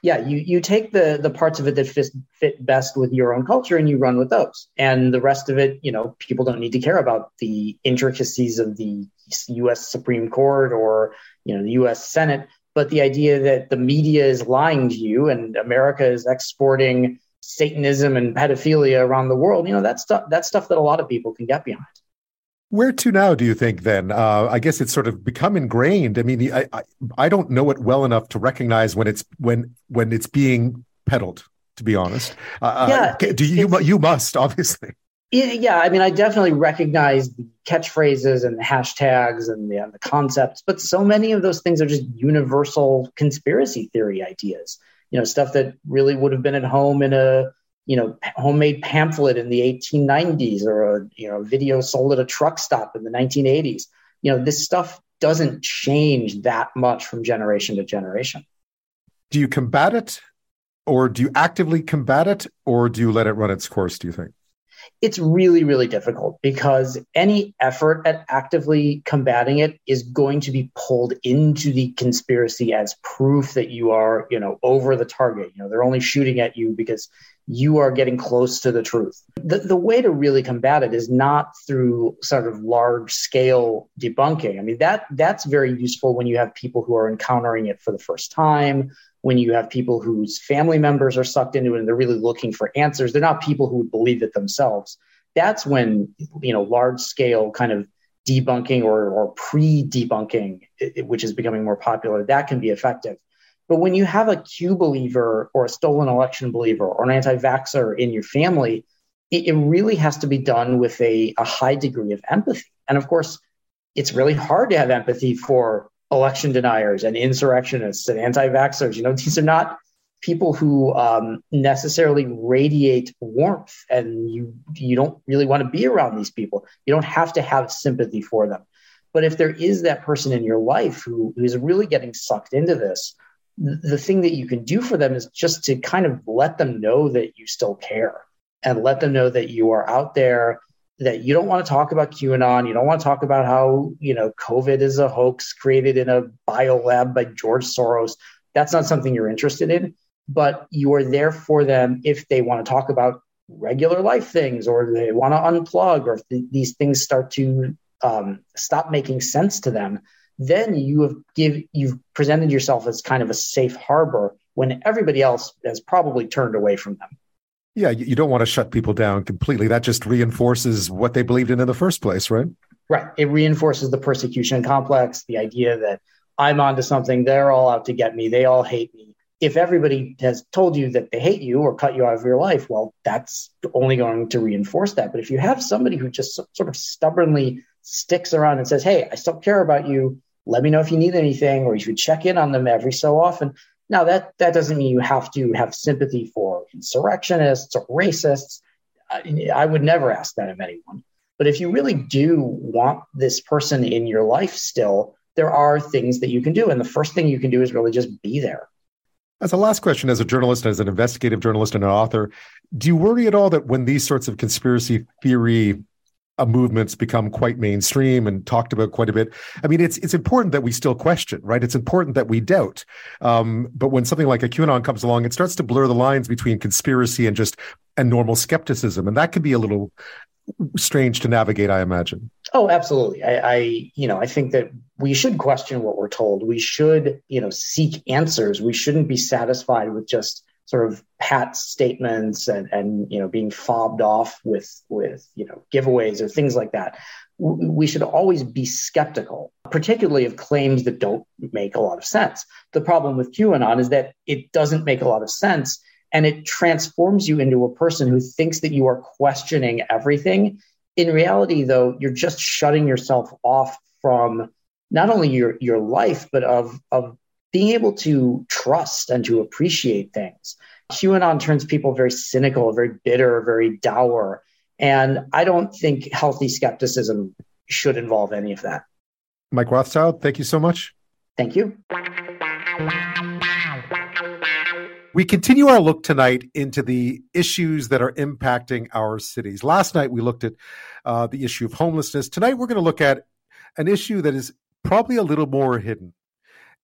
Yeah, you you take the the parts of it that fit, fit best with your own culture and you run with those, and the rest of it, you know, people don't need to care about the intricacies of the U.S. Supreme Court or you know the U.S. Senate, but the idea that the media is lying to you and America is exporting Satanism and pedophilia around the world, you know, that's stuff that's stuff that a lot of people can get behind. Where to now? Do you think? Then uh, I guess it's sort of become ingrained. I mean, I, I, I don't know it well enough to recognize when it's when when it's being peddled. To be honest, uh, uh yeah, do you you, you must obviously. Yeah, I mean, I definitely recognize the catchphrases and the hashtags and the, and the concepts, but so many of those things are just universal conspiracy theory ideas you know stuff that really would have been at home in a you know homemade pamphlet in the 1890s or a you know video sold at a truck stop in the 1980s you know this stuff doesn't change that much from generation to generation. Do you combat it or do you actively combat it or do you let it run its course do you think it's really, really difficult because any effort at actively combating it is going to be pulled into the conspiracy as proof that you are, you know, over the target. You know, they're only shooting at you because you are getting close to the truth. The, the way to really combat it is not through sort of large scale debunking. I mean, that that's very useful when you have people who are encountering it for the first time, when you have people whose family members are sucked into it and they're really looking for answers. They're not people who would believe it themselves. That's when, you know, large scale kind of debunking or, or pre debunking, which is becoming more popular, that can be effective. But when you have a Q believer or a stolen election believer or an anti vaxxer in your family, it, it, really has to be done with a, a high degree of empathy. And of course, it's really hard to have empathy for election deniers and insurrectionists and anti vaxxers. You know, these are not people who um, necessarily radiate warmth and you you don't really want to be around these people you don't have to have sympathy for them But if there is that person in your life who, who's really getting sucked into this, the thing that you can do for them is just to kind of let them know that you still care and let them know that you are out there that you don't want to talk about QAnon. You don't want to talk about how, you know, COVID is a hoax created in a bio lab by George Soros. That's not something you're interested in, but you are there for them if they want to talk about regular life things or they want to unplug or if th- these things start to um, stop making sense to them then you have give you've presented yourself as kind of a safe harbor when everybody else has probably turned away from them. Yeah, you don't want to shut people down completely. That just reinforces what they believed in in the first place, right? Right. It reinforces the persecution complex, the idea that I'm onto something, they're all out to get me, they all hate me. If everybody has told you that they hate you or cut you out of your life, well, that's only going to reinforce that. But if you have somebody who just sort of stubbornly sticks around and says, Hey, I still care about you, let me know if you need anything or you should check in on them every so often now that that doesn't mean you have to have sympathy for insurrectionists or racists. I, I would never ask that of anyone. But if you really do want this person in your life still there are things that you can do. And the first thing you can do is really just be there. As a last question, as a journalist, as an investigative journalist and an author, do you worry at all that when these sorts of conspiracy theory uh, movements become quite mainstream and talked about quite a bit. I mean, it's it's important that we still question, right? It's important that we doubt. Um, but when something like a QAnon comes along, it starts to blur the lines between conspiracy and just and normal skepticism, and that can be a little strange to navigate. I imagine. Oh, absolutely. I, I you know I think that we should question what we're told. We should you know seek answers. We shouldn't be satisfied with just sort of pat statements and, and you know being fobbed off with with you know giveaways or things like that. We should always be skeptical particularly of claims that don't make a lot of sense. The problem with qanon is that it doesn't make a lot of sense and it transforms you into a person who thinks that you are questioning everything. In reality though you're just shutting yourself off from not only your your life but of of being able to trust and to appreciate things. QAnon turns people very cynical, very bitter, very dour. And I don't think healthy skepticism should involve any of that. Mike Rothschild, thank you so much. Thank you. We continue our look tonight into the issues that are impacting our cities. Last night we looked at uh, the issue of homelessness. Tonight we're going to look at an issue that is probably a little more hidden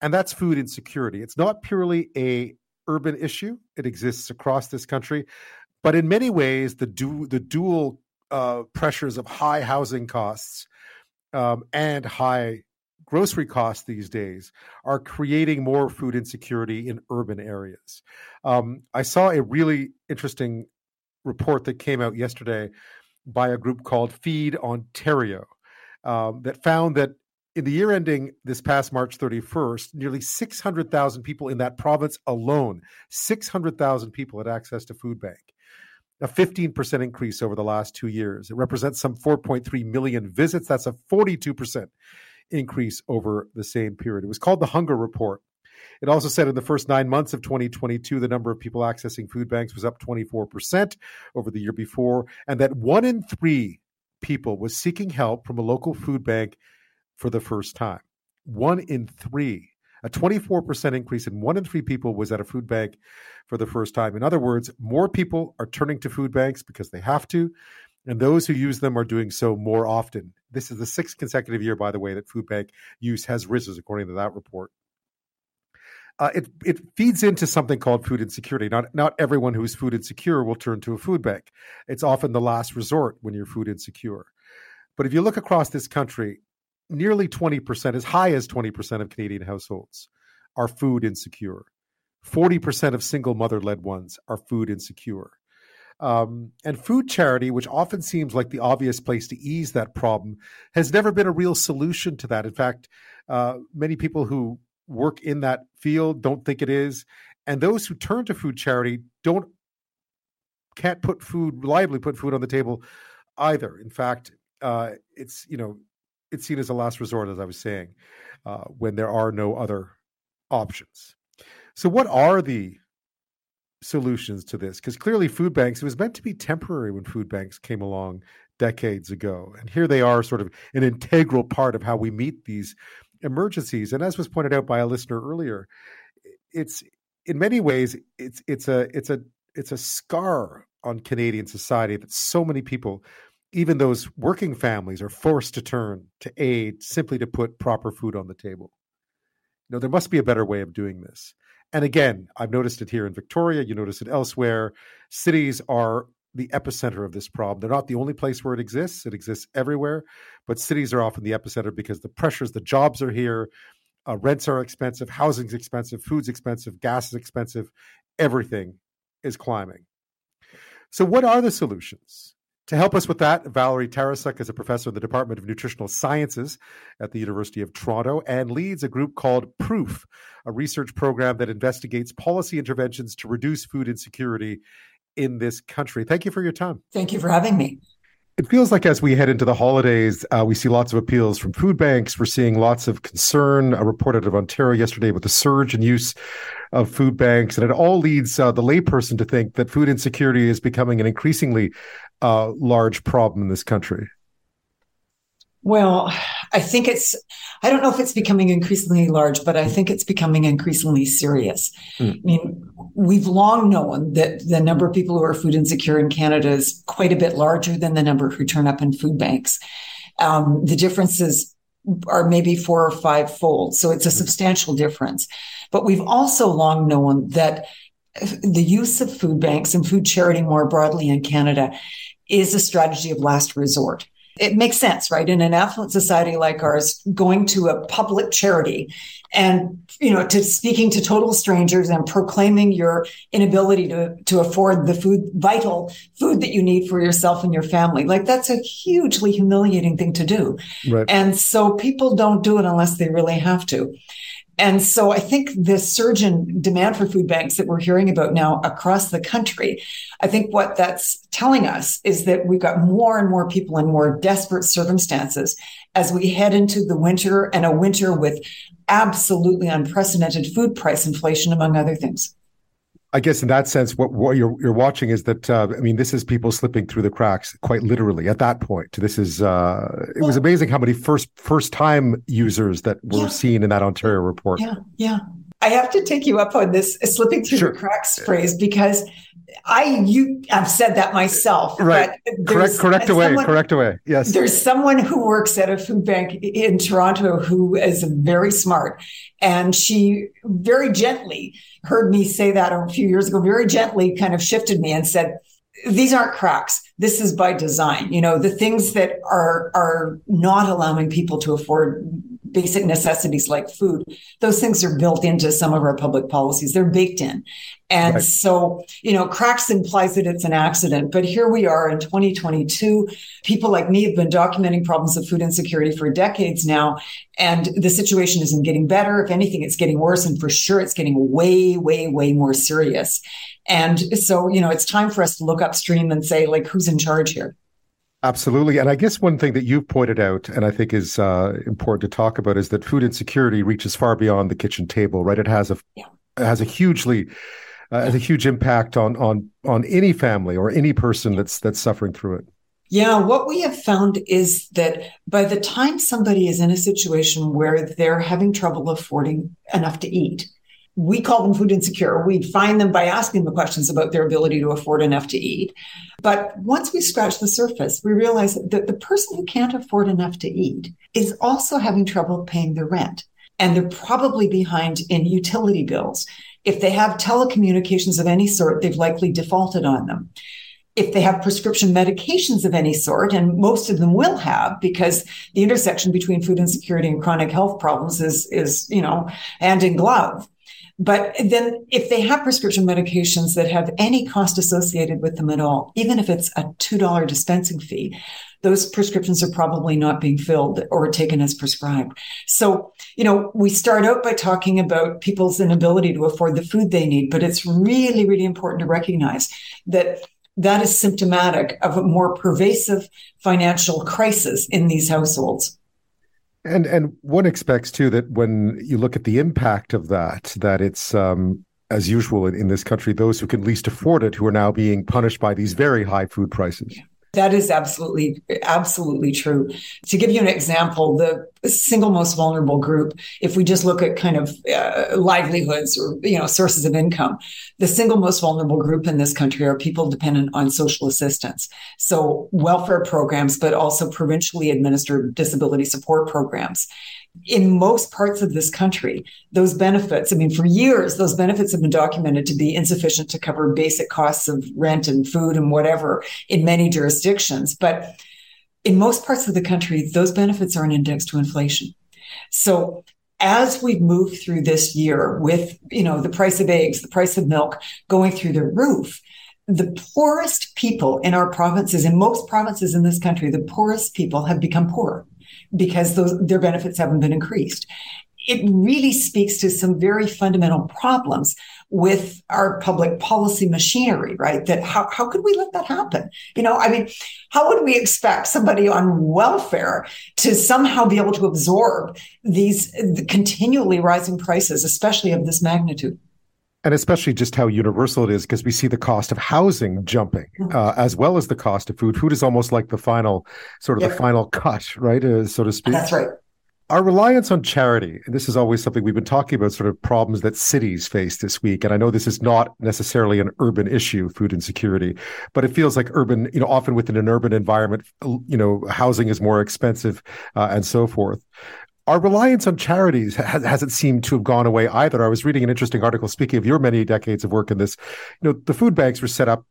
and that's food insecurity. It's not purely a urban issue; it exists across this country, but in many ways, the du- the dual uh, pressures of high housing costs um, and high grocery costs these days are creating more food insecurity in urban areas. Um, I saw a really interesting report that came out yesterday by a group called Feed Ontario um, that found that in the year ending this past March 31st, nearly 600,000 people in that province alone, 600,000 people had access to food bank. A 15% increase over the last two years. It represents some 4.3 million visits. That's a 42% increase over the same period. It was called the Hunger Report. It also said in the first nine months of 2022, the number of people accessing food banks was up 24% over the year before, and that one in three people was seeking help from a local food bank for the first time. One in three, a 24% increase in one in three people was at a food bank for the first time. In other words, more people are turning to food banks because they have to, and those who use them are doing so more often. This is the sixth consecutive year, by the way, that food bank use has risen, according to that report. Uh, it it feeds into something called food insecurity. Not not everyone who's food insecure will turn to a food bank. It's often the last resort when you're food insecure. But if you look across this country, nearly 20%, as high as 20% of Canadian households are food insecure. 40% of single mother led ones are food insecure. Um, and food charity, which often seems like the obvious place to ease that problem, has never been a real solution to that. In fact, uh, many people who work in that field don't think it is. And those who turn to food charity don't can't put food reliably put food on the table either. In fact, uh, it's you know it's seen as a last resort, as I was saying, uh, when there are no other options. So, what are the solutions to this? Because clearly, food banks, it was meant to be temporary when food banks came along decades ago. And here they are, sort of an integral part of how we meet these emergencies. And as was pointed out by a listener earlier, it's in many ways it's it's a it's a it's a scar on Canadian society that so many people, even those working families, are forced to turn to aid simply to put proper food on the table. You know, there must be a better way of doing this. And again, I've noticed it here in Victoria, you notice it elsewhere. Cities are the epicenter of this problem. They're not the only place where it exists, it exists everywhere, but cities are often the epicenter because the pressures, the jobs are here, uh, rents are expensive, housing's expensive, food's expensive, gas is expensive, everything is climbing. So, what are the solutions? To help us with that, Valerie Tarasuk is a professor in the Department of Nutritional Sciences at the University of Toronto and leads a group called Proof, a research program that investigates policy interventions to reduce food insecurity in this country. Thank you for your time. Thank you for having me. It feels like as we head into the holidays, uh, we see lots of appeals from food banks. We're seeing lots of concern. A report out of Ontario yesterday with the surge in use of food banks. And it all leads uh, the layperson to think that food insecurity is becoming an increasingly uh, large problem in this country. Well, I think it's, I don't know if it's becoming increasingly large, but I think it's becoming increasingly serious. Mm. I mean, we've long known that the number of people who are food insecure in Canada is quite a bit larger than the number who turn up in food banks. Um, the differences are maybe four or five fold. So it's a hmm. substantial difference. But we've also long known that the use of food banks and food charity more broadly in Canada is a strategy of last resort it makes sense, right? In an affluent society like ours, going to a public charity and, you know, to speaking to total strangers and proclaiming your inability to, to afford the food, vital food that you need for yourself and your family. Like that's a hugely humiliating thing to do. Right. And so people don't do it unless they really have to. And so I think this surge in demand for food banks that we're hearing about now across the country, I think what that's telling us is that we've got more and more people in more desperate circumstances as we head into the winter and a winter with absolutely unprecedented food price inflation, among other things. I guess in that sense, what, what you're you're watching is that uh, I mean, this is people slipping through the cracks, quite literally. At that point, this is uh, it well, was amazing how many first first time users that were yeah. seen in that Ontario report. Yeah, yeah. I have to take you up on this uh, slipping through sure. the cracks phrase because I you I've said that myself. Right. correct correct away. Someone, correct away. Yes. There's someone who works at a food bank in Toronto who is very smart. And she very gently heard me say that a few years ago, very gently kind of shifted me and said, these aren't cracks. This is by design. You know, the things that are are not allowing people to afford basic necessities like food, those things are built into some of our public policies. They're baked in. And right. so, you know, cracks implies that it's an accident. But here we are in 2022. People like me have been documenting problems of food insecurity for decades now. And the situation isn't getting better. If anything, it's getting worse. And for sure, it's getting way, way, way more serious. And so, you know, it's time for us to look upstream and say, like, who's in charge here? Absolutely. And I guess one thing that you've pointed out, and I think is uh, important to talk about, is that food insecurity reaches far beyond the kitchen table, right? It has a, yeah. it has a hugely, uh, has a huge impact on, on, on any family or any person that's, that's suffering through it. Yeah, what we have found is that by the time somebody is in a situation where they're having trouble affording enough to eat, we call them food insecure. We find them by asking the questions about their ability to afford enough to eat. But once we scratch the surface, we realize that the person who can't afford enough to eat is also having trouble paying their rent. And they're probably behind in utility bills. If they have telecommunications of any sort, they've likely defaulted on them if they have prescription medications of any sort, and most of them will have, because the intersection between food insecurity and chronic health problems is, is, you know, hand in glove. But then if they have prescription medications that have any cost associated with them at all, even if it's a $2 dispensing fee, those prescriptions are probably not being filled or taken as prescribed. So, you know, we start out by talking about people's inability to afford the food they need, but it's really, really important to recognize that that is symptomatic of a more pervasive financial crisis in these households. And and one expects too that when you look at the impact of that, that it's um, as usual in, in, this country, those who can least afford it who are now being punished by these very high food prices. That is absolutely, absolutely true. To give you an example, the single most vulnerable group, if we just look at kind of uh, livelihoods or, you know, sources of income, the single most vulnerable group in this country are people dependent on social assistance. So welfare programs, but also provincially administered disability support programs in most parts of this country, those benefits, I mean, for years, those benefits have been documented to be insufficient to cover basic costs of rent and food and whatever in many jurisdictions. But in most parts of the country, those benefits aren't indexed to inflation. So as we've moved through this year with, you know, the price of eggs, the price of milk going through the roof, the poorest people in our provinces, in most provinces in this country, the poorest people have become poorer because those, their benefits haven't been increased. It really speaks to some very fundamental problems with our public policy machinery, right? That how, how could we let that happen? You know, I mean, how would we expect somebody on welfare to somehow be able to absorb these continually rising prices, especially of this magnitude? And especially just how universal it is because we see the cost of housing jumping mm-hmm. uh, as well as the cost of food. Food is almost like the final sort of the final cut right uh, so to speak. That's right. Our reliance on charity and this is always something we've been talking about sort of problems that cities face this week and i know this is not necessarily an urban issue food insecurity but it feels like urban you know often within an urban environment you know housing is more expensive uh, and so forth our reliance on charities has, hasn't seemed to have gone away either. I was reading an interesting article speaking of your many decades of work in this. You know, the food banks were set up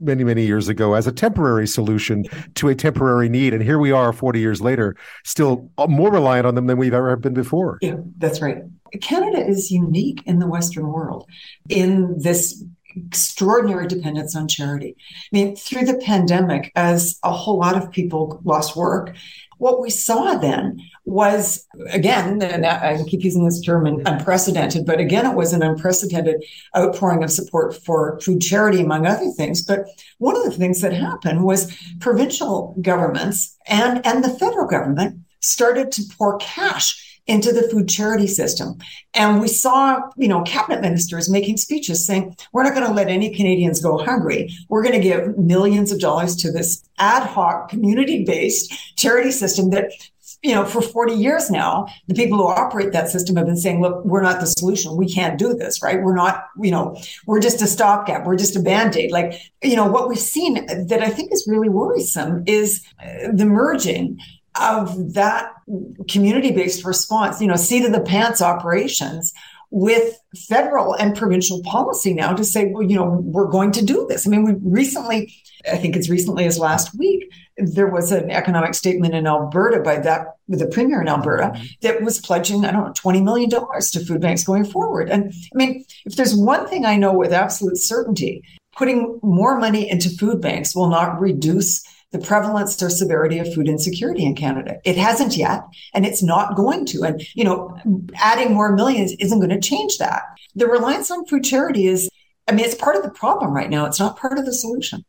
many, many years ago as a temporary solution to a temporary need. And here we are 40 years later, still uh, more reliant on them than we've ever been before. Yeah, that's right. Canada is unique in the Western world in this extraordinary dependence on charity. I mean, through the pandemic, as a whole lot of people lost work, what we saw then was again, and I keep using this term unprecedented, but again, it was an unprecedented outpouring of support for food charity, among other things. But one of the things that happened was provincial governments and, and the federal government started to pour cash into the food charity system. And we saw, you know, cabinet ministers making speeches saying, we're not going to let any Canadians go hungry. We're going to give millions of dollars to this ad hoc community based charity system that you know, for 40 years now, the people who operate that system have been saying, look, we're not the solution. We can't do this, right? We're not, you know, we're just a stopgap. We're just a band aid. Like, you know, what we've seen that I think is really worrisome is uh, the merging of that community based response, you know, seat of the pants operations with federal and provincial policy now to say, well, you know, we're going to do this. I mean, we recently, I think as recently as last week, there was an economic statement in Alberta by that with the premier in Alberta mm-hmm. that was pledging, I don't know, $20 million to food banks going forward. And I mean, if there's one thing I know with absolute certainty, putting more money into food banks will not reduce the prevalence or severity of food insecurity in Canada. It hasn't yet, and it's not going to. And, you know, adding more millions isn't going to change that. The reliance on food charity is, I mean, it's part of the problem right now. It's not part of the solution.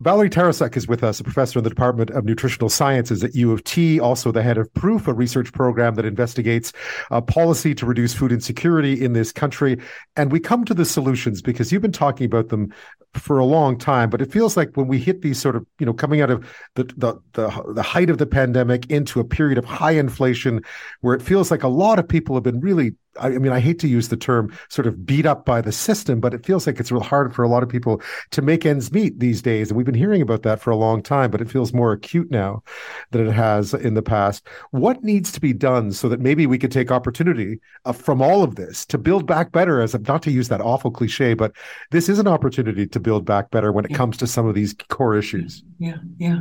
Valerie Tarasuk is with us, a professor in the Department of Nutritional Sciences at U of T, also the head of Proof, a research program that investigates uh, policy to reduce food insecurity in this country. And we come to the solutions because you've been talking about them for a long time, but it feels like when we hit these sort of, you know, coming out of the, the the the height of the pandemic into a period of high inflation, where it feels like a lot of people have been really I mean, I hate to use the term sort of beat up by the system, but it feels like it's real hard for a lot of people to make ends meet these days. And we've been hearing about that for a long time, but it feels more acute now than it has in the past. What needs to be done so that maybe we could take opportunity uh, from all of this to build back better? As not to use that awful cliche, but this is an opportunity to build back better when it yeah. comes to some of these core issues. Yeah, yeah.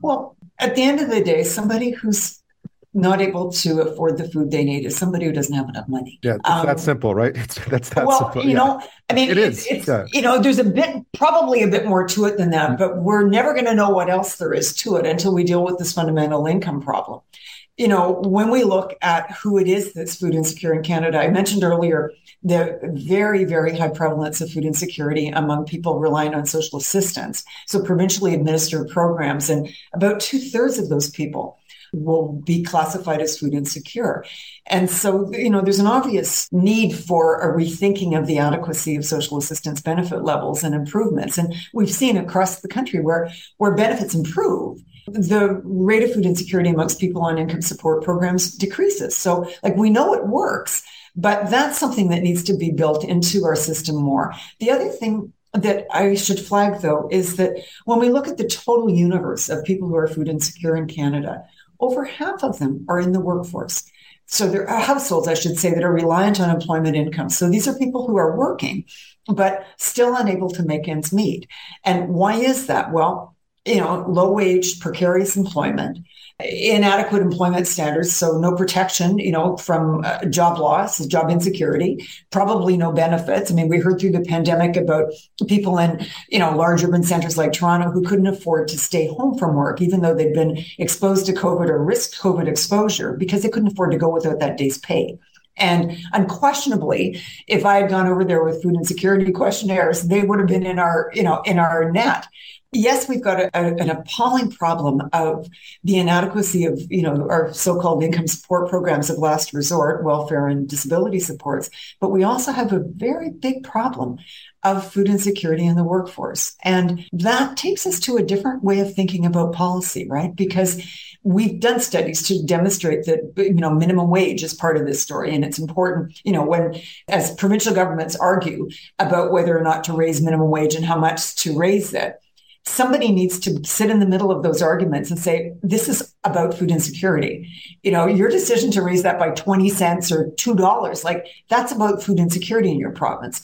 Well, at the end of the day, somebody who's not able to afford the food they need is somebody who doesn't have enough money. Yeah, um, that's simple, right? It's, that's that well, simple. you yeah. know, I mean, it it's, is. It's, yeah. you know, there's a bit, probably a bit more to it than that, but we're never going to know what else there is to it until we deal with this fundamental income problem. You know, when we look at who it is that's food insecure in Canada, I mentioned earlier the very, very high prevalence of food insecurity among people relying on social assistance. So provincially administered programs, and about two thirds of those people will be classified as food insecure. And so, you know, there's an obvious need for a rethinking of the adequacy of social assistance benefit levels and improvements. And we've seen across the country where, where benefits improve, the rate of food insecurity amongst people on income support programs decreases. So, like, we know it works, but that's something that needs to be built into our system more. The other thing that I should flag, though, is that when we look at the total universe of people who are food insecure in Canada, over half of them are in the workforce. So there are households, I should say, that are reliant on employment income. So these are people who are working, but still unable to make ends meet. And why is that? Well, you know, low wage, precarious employment, inadequate employment standards, so no protection, you know, from uh, job loss, job insecurity, probably no benefits. I mean, we heard through the pandemic about people in, you know, large urban centers like Toronto who couldn't afford to stay home from work, even though they'd been exposed to COVID or risked COVID exposure because they couldn't afford to go without that day's pay. And unquestionably, if I had gone over there with food insecurity questionnaires, they would have been in our, you know, in our net yes, we've got a, a, an appalling problem of the inadequacy of, you know, our so-called income support programs of last resort, welfare and disability supports. But we also have a very big problem of food insecurity in the workforce. And that takes us to a different way of thinking about policy, right? Because we've done studies to demonstrate that you know minimum wage is part of this story and it's important you know when as provincial governments argue about whether or not to raise minimum wage and how much to raise it somebody needs to sit in the middle of those arguments and say, this is about food insecurity. You know, your decision to raise that by 20 cents or $2, like that's about food insecurity in your province.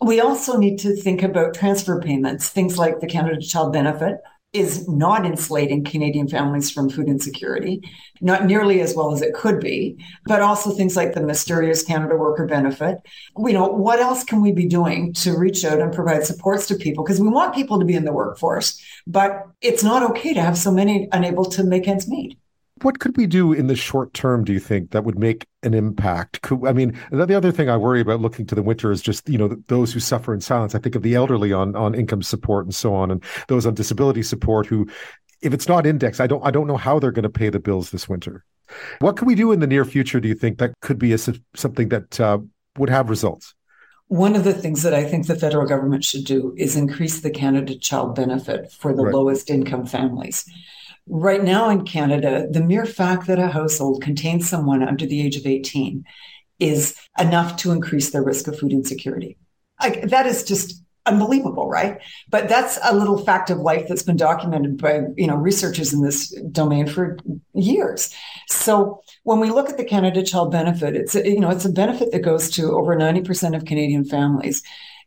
We also need to think about transfer payments, things like the Canada Child Benefit, is not insulating Canadian families from food insecurity, not nearly as well as it could be, but also things like the mysterious Canada Worker Benefit. You know, what else can we be doing to reach out and provide supports to people? Because we want people to be in the workforce, but it's not okay to have so many unable to make ends meet what could we do in the short term do you think that would make an impact could, i mean the other thing i worry about looking to the winter is just you know those who suffer in silence i think of the elderly on on income support and so on and those on disability support who if it's not indexed i don't i don't know how they're going to pay the bills this winter what can we do in the near future do you think that could be a, something that uh, would have results one of the things that I think the federal government should do is increase the Canada Child Benefit for the right. lowest income families. Right now in Canada, the mere fact that a household contains someone under the age of 18 is enough to increase their risk of food insecurity. That is just unbelievable, right? But that's a little fact of life that's been documented by you know researchers in this domain for years. So when we look at the Canada Child Benefit, it's a, you know it's a benefit that goes to over ninety percent of Canadian families.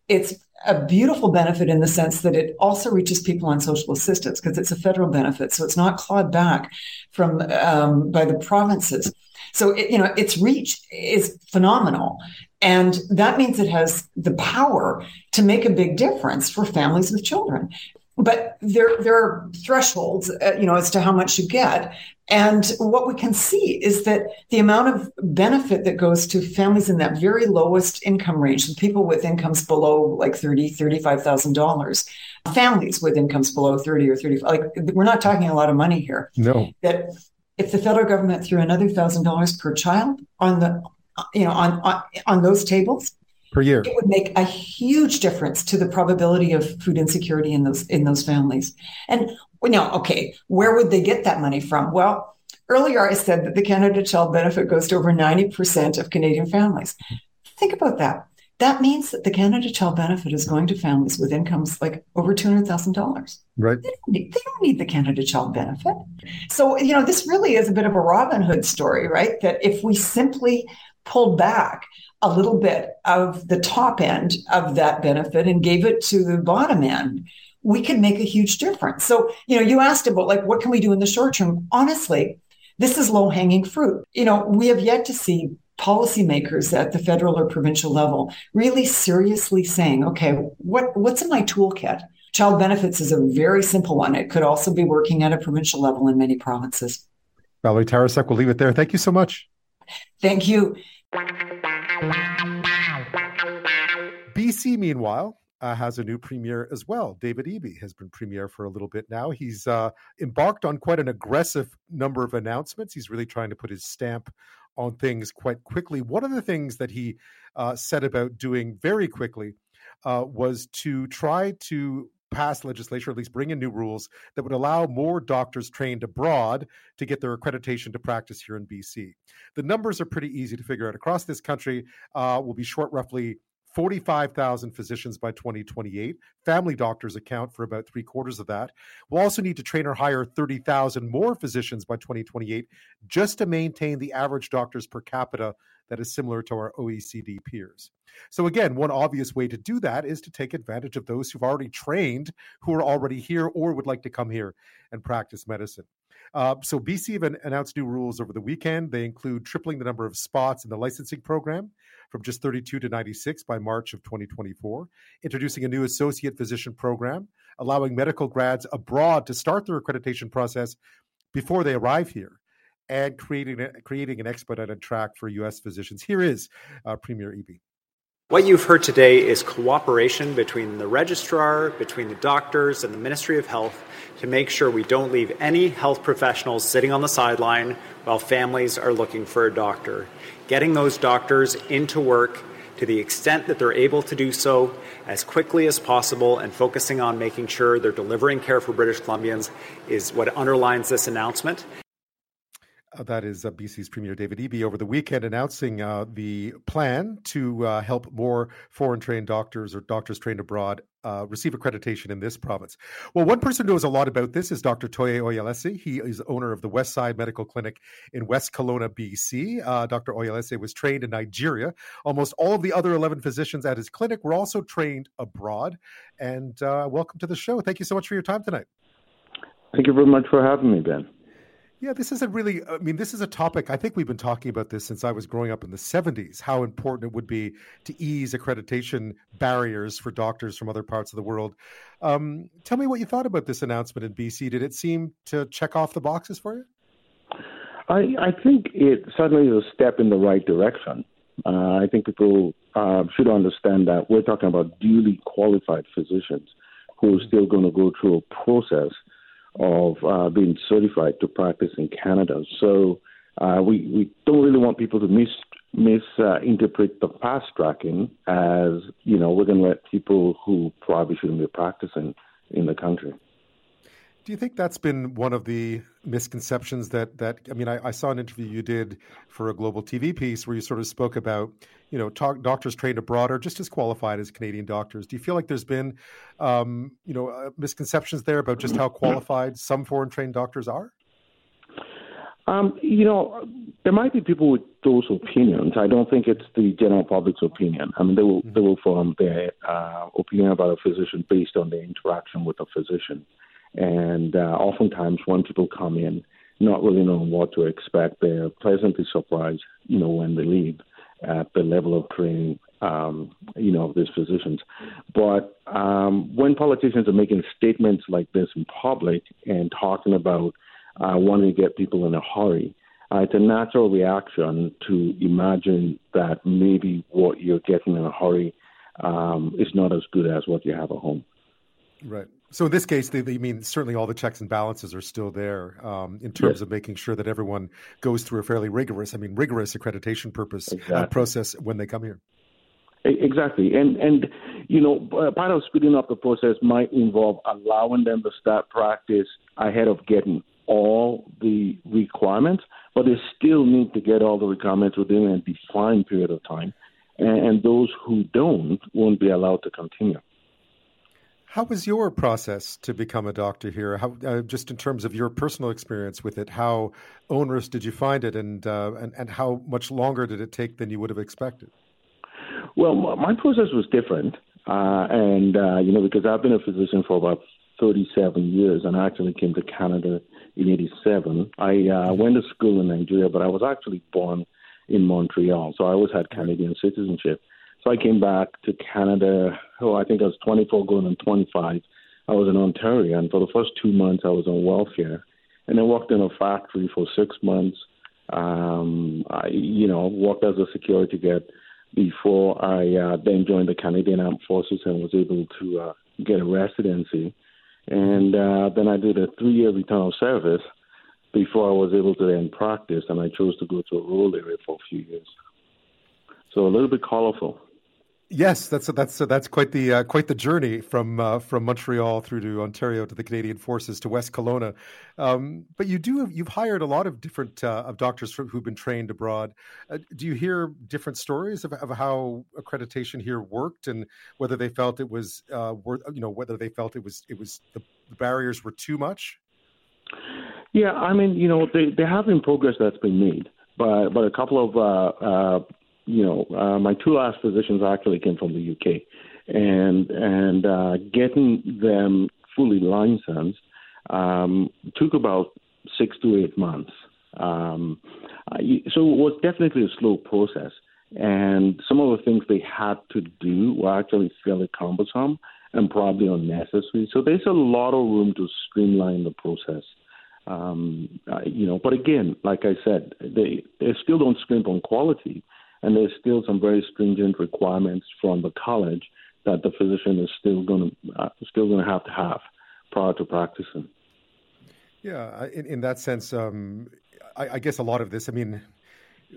It's a beautiful benefit in the sense that it also reaches people on social assistance because it's a federal benefit, so it's not clawed back from um, by the provinces. So it, you know its reach is phenomenal, and that means it has the power to make a big difference for families with children but there there are thresholds uh, you know as to how much you get and what we can see is that the amount of benefit that goes to families in that very lowest income range, the people with incomes below like thirty, thirty-five thousand dollars, families with incomes below thirty or thirty, like we're not talking a lot of money here. No. That if the federal government threw another thousand dollars per child on the, you know, on, on on those tables, per year. It would make a huge difference to the probability of food insecurity in those in those families. And now, okay, where would they get that money from? Well, earlier I said that the Canada Child Benefit goes to over 90% of Canadian families. Think about that. That means that the Canada Child Benefit is going to families with incomes like over $200,000. Right. They don't, need, they don't need the Canada Child Benefit. So, you know, this really is a bit of a Robin Hood story, right? That if we simply pulled back a little bit of the top end of that benefit and gave it to the bottom end, we can make a huge difference. So, you know, you asked about like, what can we do in the short term? Honestly, this is low hanging fruit. You know, we have yet to see policymakers at the federal or provincial level really seriously saying, okay, what, what's in my toolkit? Child benefits is a very simple one. It could also be working at a provincial level in many provinces. Valerie Tarasuk, we'll leave it there. Thank you so much. Thank you. BC, meanwhile, uh, has a new premier as well. David Eby has been premier for a little bit now. He's uh, embarked on quite an aggressive number of announcements. He's really trying to put his stamp on things quite quickly. One of the things that he uh, said about doing very quickly uh, was to try to pass legislation, or at least bring in new rules that would allow more doctors trained abroad to get their accreditation to practice here in BC. The numbers are pretty easy to figure out. Across this country, uh, will be short roughly 45,000 physicians by 2028. Family doctors account for about three quarters of that. We'll also need to train or hire 30,000 more physicians by 2028 just to maintain the average doctors per capita that is similar to our OECD peers. So, again, one obvious way to do that is to take advantage of those who've already trained, who are already here or would like to come here and practice medicine. Uh, so BC have announced new rules over the weekend. They include tripling the number of spots in the licensing program from just 32 to 96 by March of 2024, introducing a new associate physician program, allowing medical grads abroad to start their accreditation process before they arrive here, and creating a, creating an expedited track for U.S. physicians. Here is uh, Premier Eby. What you've heard today is cooperation between the registrar, between the doctors, and the Ministry of Health to make sure we don't leave any health professionals sitting on the sideline while families are looking for a doctor. Getting those doctors into work to the extent that they're able to do so as quickly as possible and focusing on making sure they're delivering care for British Columbians is what underlines this announcement. Uh, that is uh, BC's Premier David Eby over the weekend announcing uh, the plan to uh, help more foreign trained doctors or doctors trained abroad uh, receive accreditation in this province. Well, one person who knows a lot about this is Dr. Toye Oyelese. He is owner of the Westside Medical Clinic in West Kelowna, BC. Uh, Dr. Oyelese was trained in Nigeria. Almost all of the other 11 physicians at his clinic were also trained abroad. And welcome to the show. Thank you so much for your time tonight. Thank you very much for having me, Ben. Yeah, this is a really, I mean, this is a topic. I think we've been talking about this since I was growing up in the 70s, how important it would be to ease accreditation barriers for doctors from other parts of the world. Um, tell me what you thought about this announcement in BC. Did it seem to check off the boxes for you? I, I think it certainly is a step in the right direction. Uh, I think people uh, should understand that we're talking about duly qualified physicians who are still going to go through a process of uh, being certified to practice in Canada. So uh, we, we don't really want people to mis misinterpret uh, the fast tracking as you know we're going to let people who probably shouldn't be practicing in the country. Do you think that's been one of the misconceptions that that I mean I, I, saw an interview you did for a global TV piece where you sort of spoke about you know talk, doctors trained abroad are just as qualified as Canadian doctors. Do you feel like there's been um, you know uh, misconceptions there about just how qualified some foreign trained doctors are? Um, you know, there might be people with those opinions. I don't think it's the general public's opinion. I mean, they will they will form their uh, opinion about a physician based on their interaction with a physician. And uh, oftentimes, when people come in, not really knowing what to expect, they're pleasantly surprised, you know, when they leave at the level of training, um, you know, of these physicians. But um, when politicians are making statements like this in public and talking about uh, wanting to get people in a hurry, uh, it's a natural reaction to imagine that maybe what you're getting in a hurry um, is not as good as what you have at home. Right. So in this case, they, they mean certainly all the checks and balances are still there um, in terms yes. of making sure that everyone goes through a fairly rigorous, I mean, rigorous accreditation purpose uh, exactly. uh, process when they come here. Exactly, and and you know, part of speeding up the process might involve allowing them to start practice ahead of getting all the requirements, but they still need to get all the requirements within a defined period of time, and, and those who don't won't be allowed to continue. How was your process to become a doctor here? How, uh, just in terms of your personal experience with it, how onerous did you find it, and uh, and and how much longer did it take than you would have expected? Well, my process was different, uh, and uh, you know because I've been a physician for about 37 years, and I actually came to Canada in '87. I uh, went to school in Nigeria, but I was actually born in Montreal, so I always had Canadian citizenship. So I came back to Canada. Oh, I think I was 24 going on 25. I was in Ontario, and for the first two months, I was on welfare. And I worked in a factory for six months. Um, I, you know, worked as a security guard before I uh, then joined the Canadian Armed Forces and was able to uh, get a residency. And uh, then I did a three year return of service before I was able to then practice, and I chose to go to a rural area for a few years. So a little bit colorful. Yes, that's that's that's quite the uh, quite the journey from uh, from Montreal through to Ontario to the Canadian Forces to West Kelowna. Um, but you do you've hired a lot of different uh, of doctors who've been trained abroad. Uh, do you hear different stories of, of, how accreditation here worked and whether they felt it was uh, worth you know whether they felt it was it was the, the barriers were too much? Yeah, I mean you know they, there have been progress that's been made, but but a couple of uh, you know, uh, my two last physicians actually came from the UK, and and uh, getting them fully licensed um, took about six to eight months. Um, so it was definitely a slow process, and some of the things they had to do were actually fairly cumbersome and probably unnecessary. So there's a lot of room to streamline the process. Um, uh, you know, but again, like I said, they they still don't scrimp on quality and there's still some very stringent requirements from the college that the physician is still going to uh, still going to have to have prior to practicing. Yeah, in, in that sense, um, I, I, guess a lot of this, I mean,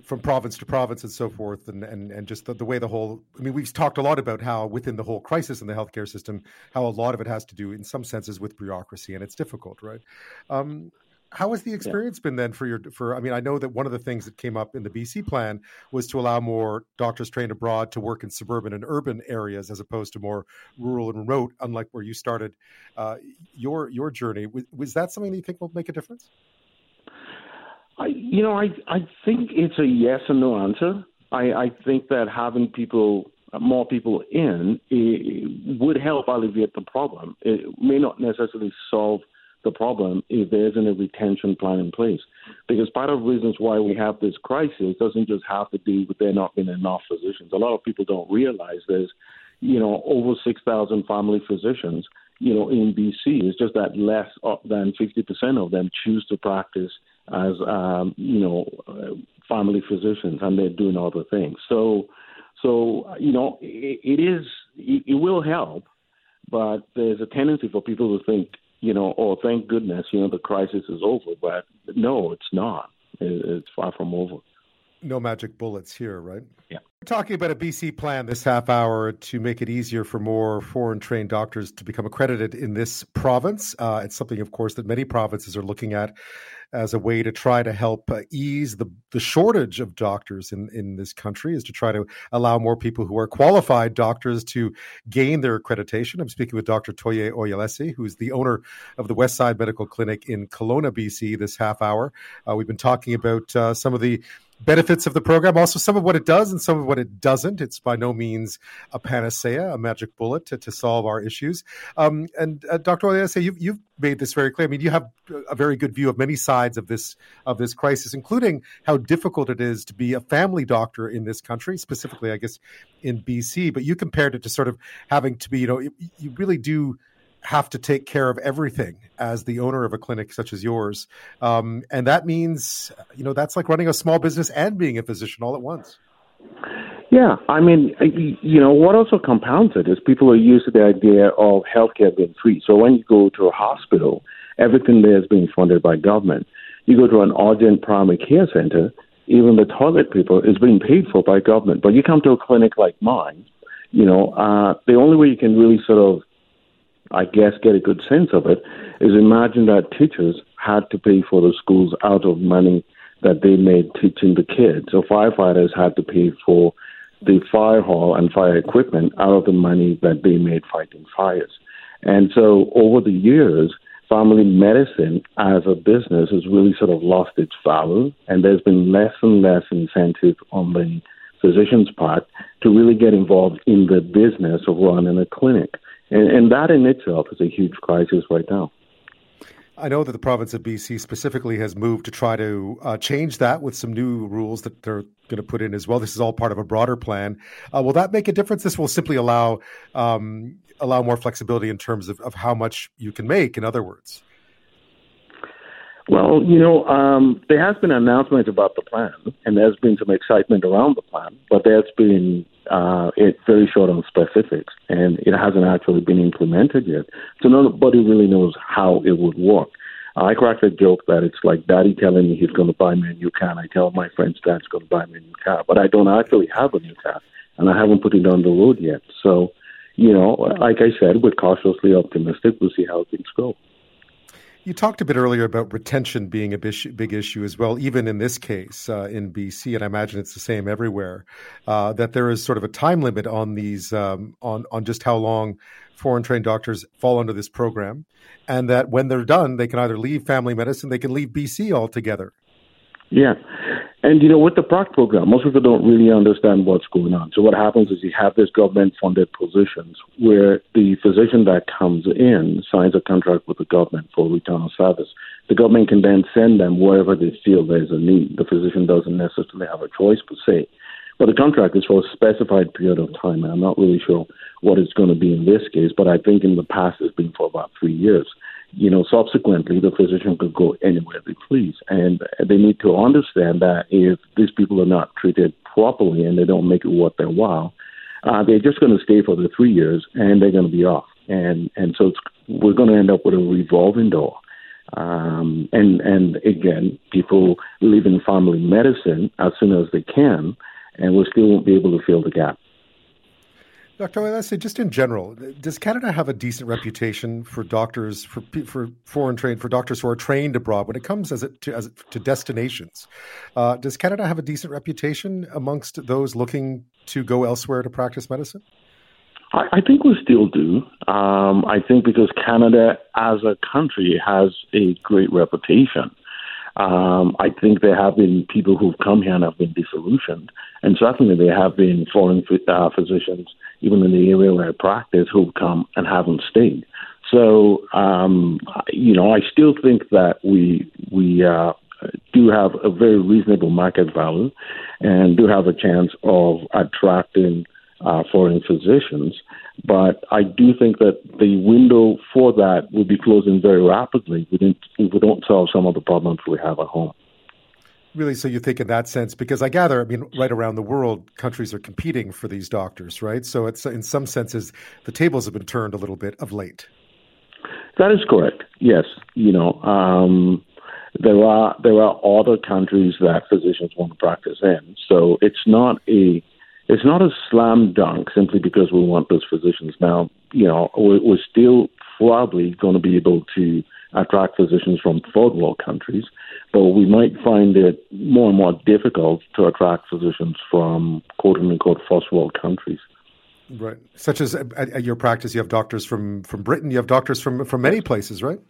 from province to province and so forth, and and, and just the, the, way the whole, I mean, we've talked a lot about how within the whole crisis in the healthcare system, how a lot of it has to do, in some senses, with bureaucracy, and it's difficult, right? Um, how has the experience yeah. been then for your for i mean i know that one of the things that came up in the bc plan was to allow more doctors trained abroad to work in suburban and urban areas as opposed to more rural and remote unlike where you started uh, your your journey. Was, was that something that you think will make a difference? I you know i i think it's a yes and no answer. I i think that having people more people in would help alleviate the problem. It may not necessarily solve the problem if there isn't a retention plan in place. Because part of the reasons why we have this crisis doesn't just have to do with there not being enough physicians. A lot of people don't realize there's, you know, over 6,000 family physicians, you know, in BC. It's just that less than 50% of them choose to practice as, um, you know, family physicians, and they're doing other things. So, so you know, it, it is, it, it will help, but there's a tendency for people to think you know, oh, thank goodness, you know, the crisis is over. But no, it's not. It's far from over. No magic bullets here, right? Yeah. We're talking about a BC plan this half hour to make it easier for more foreign trained doctors to become accredited in this province. Uh, it's something, of course, that many provinces are looking at as a way to try to help uh, ease the, the shortage of doctors in, in this country is to try to allow more people who are qualified doctors to gain their accreditation. I'm speaking with Dr. Toye Oyelese, who's the owner of the Westside Medical Clinic in Kelowna, BC, this half hour. Uh, we've been talking about uh, some of the benefits of the program, also some of what it does and some of what it doesn't. It's by no means a panacea, a magic bullet to, to solve our issues. Um, and uh, Dr. Oyelese, you've, you've made this very clear. I mean, you have a very good view of many sides of this of this crisis, including how difficult it is to be a family doctor in this country, specifically, I guess, in BC. But you compared it to sort of having to be, you know, you really do have to take care of everything as the owner of a clinic such as yours. Um, and that means, you know, that's like running a small business and being a physician all at once. Yeah, I mean, you know, what also compounds it is people are used to the idea of healthcare being free. So when you go to a hospital, everything there is being funded by government. You go to an urgent primary care center, even the toilet paper is being paid for by government. But you come to a clinic like mine, you know, uh, the only way you can really sort of I guess, get a good sense of it, is imagine that teachers had to pay for the schools out of money that they made teaching the kids. So firefighters had to pay for the fire hall and fire equipment out of the money that they made fighting fires. And so over the years, family medicine as a business has really sort of lost its value, and there's been less and less incentive on the physician's part to really get involved in the business of running a clinic. And, and that in itself is a huge crisis right now. I know that the province of BC specifically has moved to try to uh, change that with some new rules that they're going to put in as well. This is all part of a broader plan. Uh, will that make a difference? This will simply allow um, allow more flexibility in terms of, of how much you can make. In other words, Well, you know, um, there has been announcements about the plan, and there's been some excitement around the plan, but there's been uh, it's very short on specifics, and it hasn't actually been implemented yet. So nobody really knows how it would work. I crack a joke that it's like daddy telling me he's going to buy me a new car, and I tell my friends dad's going to buy me a new car, but I don't actually have a new car, and I haven't put it on the road yet. So, you know, like I said, we're cautiously optimistic. We'll see how things go. You talked a bit earlier about retention being a big issue as well, even in this case uh, in BC, and I imagine it's the same everywhere. Uh, that there is sort of a time limit on these, um, on on just how long foreign trained doctors fall under this program, and that when they're done, they can either leave family medicine, they can leave BC altogether. Yeah. And, you know, with the PRAC program, most people don't really understand what's going on. So what happens is you have these government-funded positions where the physician that comes in signs a contract with the government for return of service. The government can then send them wherever they feel there's a need. The physician doesn't necessarily have a choice per se. But the contract is for a specified period of time, and I'm not really sure what it's going to be in this case, but I think in the past it's been for about three years you know, subsequently the physician could go anywhere they please. And they need to understand that if these people are not treated properly and they don't make it worth their while, uh, they're just going to stay for the three years and they're going to be off. And and so we're going to end up with a revolving door. Um, and and again, people live in family medicine as soon as they can, and we still won't be able to fill the gap. Dr. Oyelese, just in general, does Canada have a decent reputation for doctors, for for foreign trained, for doctors who are trained abroad when it comes as it to, as to destinations? Uh, does Canada have a decent reputation amongst those looking to go elsewhere to practice medicine? I, I think we still do. Um, I think because Canada as a country has a great reputation. Um, I think there have been people who've come here and have been disillusioned, and certainly there have been foreign uh, physicians even in the area where I practice, who've come and haven't stayed. So, um, you know, I still think that we we uh, do have a very reasonable market value, and do have a chance of attracting uh, foreign physicians. But I do think that the window for that will be closing very rapidly if we don't solve some of the problems we have at home. Really, so you think in that sense, because I gather, I mean, right around the world, countries are competing for these doctors, right? So it's in some senses, the tables have been turned a little bit of late. That is correct. Yes, you know, um, there are there are other countries that physicians want to practice in, so it's not a it's not a slam dunk simply because we want those physicians. Now, you know, we're, still probably going to be able to attract physicians from third world countries but we might find it more and more difficult to attract physicians from quote unquote first world countries. Right, such as at your practice, you have doctors from, from Britain, you have doctors from from many places, right?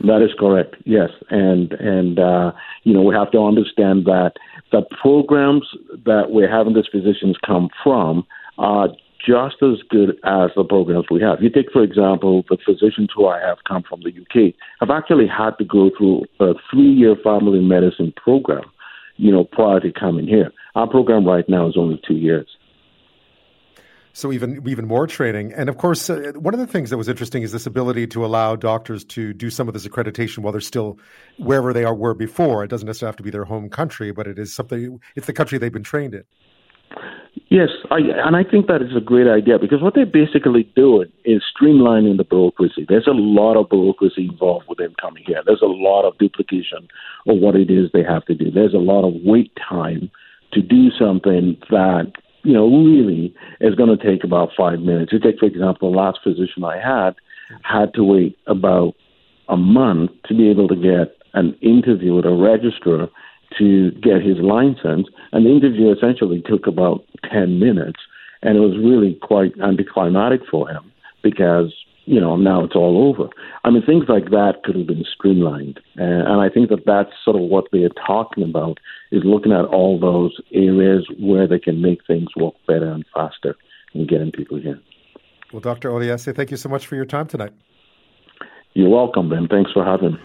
That is correct. Yes, and and uh, you know we have to understand that the programs that we're having these physicians come from are just as good as the programs we have. You take, for example, the physicians who I have come from the UK have actually had to go through a three-year family medicine program, you know, prior to coming here. Our program right now is only two years. So even even more training, and of course, uh, one of the things that was interesting is this ability to allow doctors to do some of this accreditation while they're still wherever they are were before. It doesn't necessarily have to be their home country, but it is something. It's the country they've been trained in. Yes, I, and I think that is a great idea because what they're basically doing is streamlining the bureaucracy. There's a lot of bureaucracy involved with them coming here. There's a lot of duplication of what it is they have to do. There's a lot of wait time to do something that you know really is going to take about five minutes. You take, for example, the last physician I had had to wait about a month to be able to get an interview with a registrar to get his license. And the interview essentially took about 10 minutes. And it was really quite anticlimactic for him because, you know, now it's all over. I mean, things like that could have been streamlined. And, and I think that that's sort of what they're talking about is looking at all those areas where they can make things work better and faster and getting people here. Well, Dr. Oyelese, thank you so much for your time tonight. You're welcome, Ben. Thanks for having me.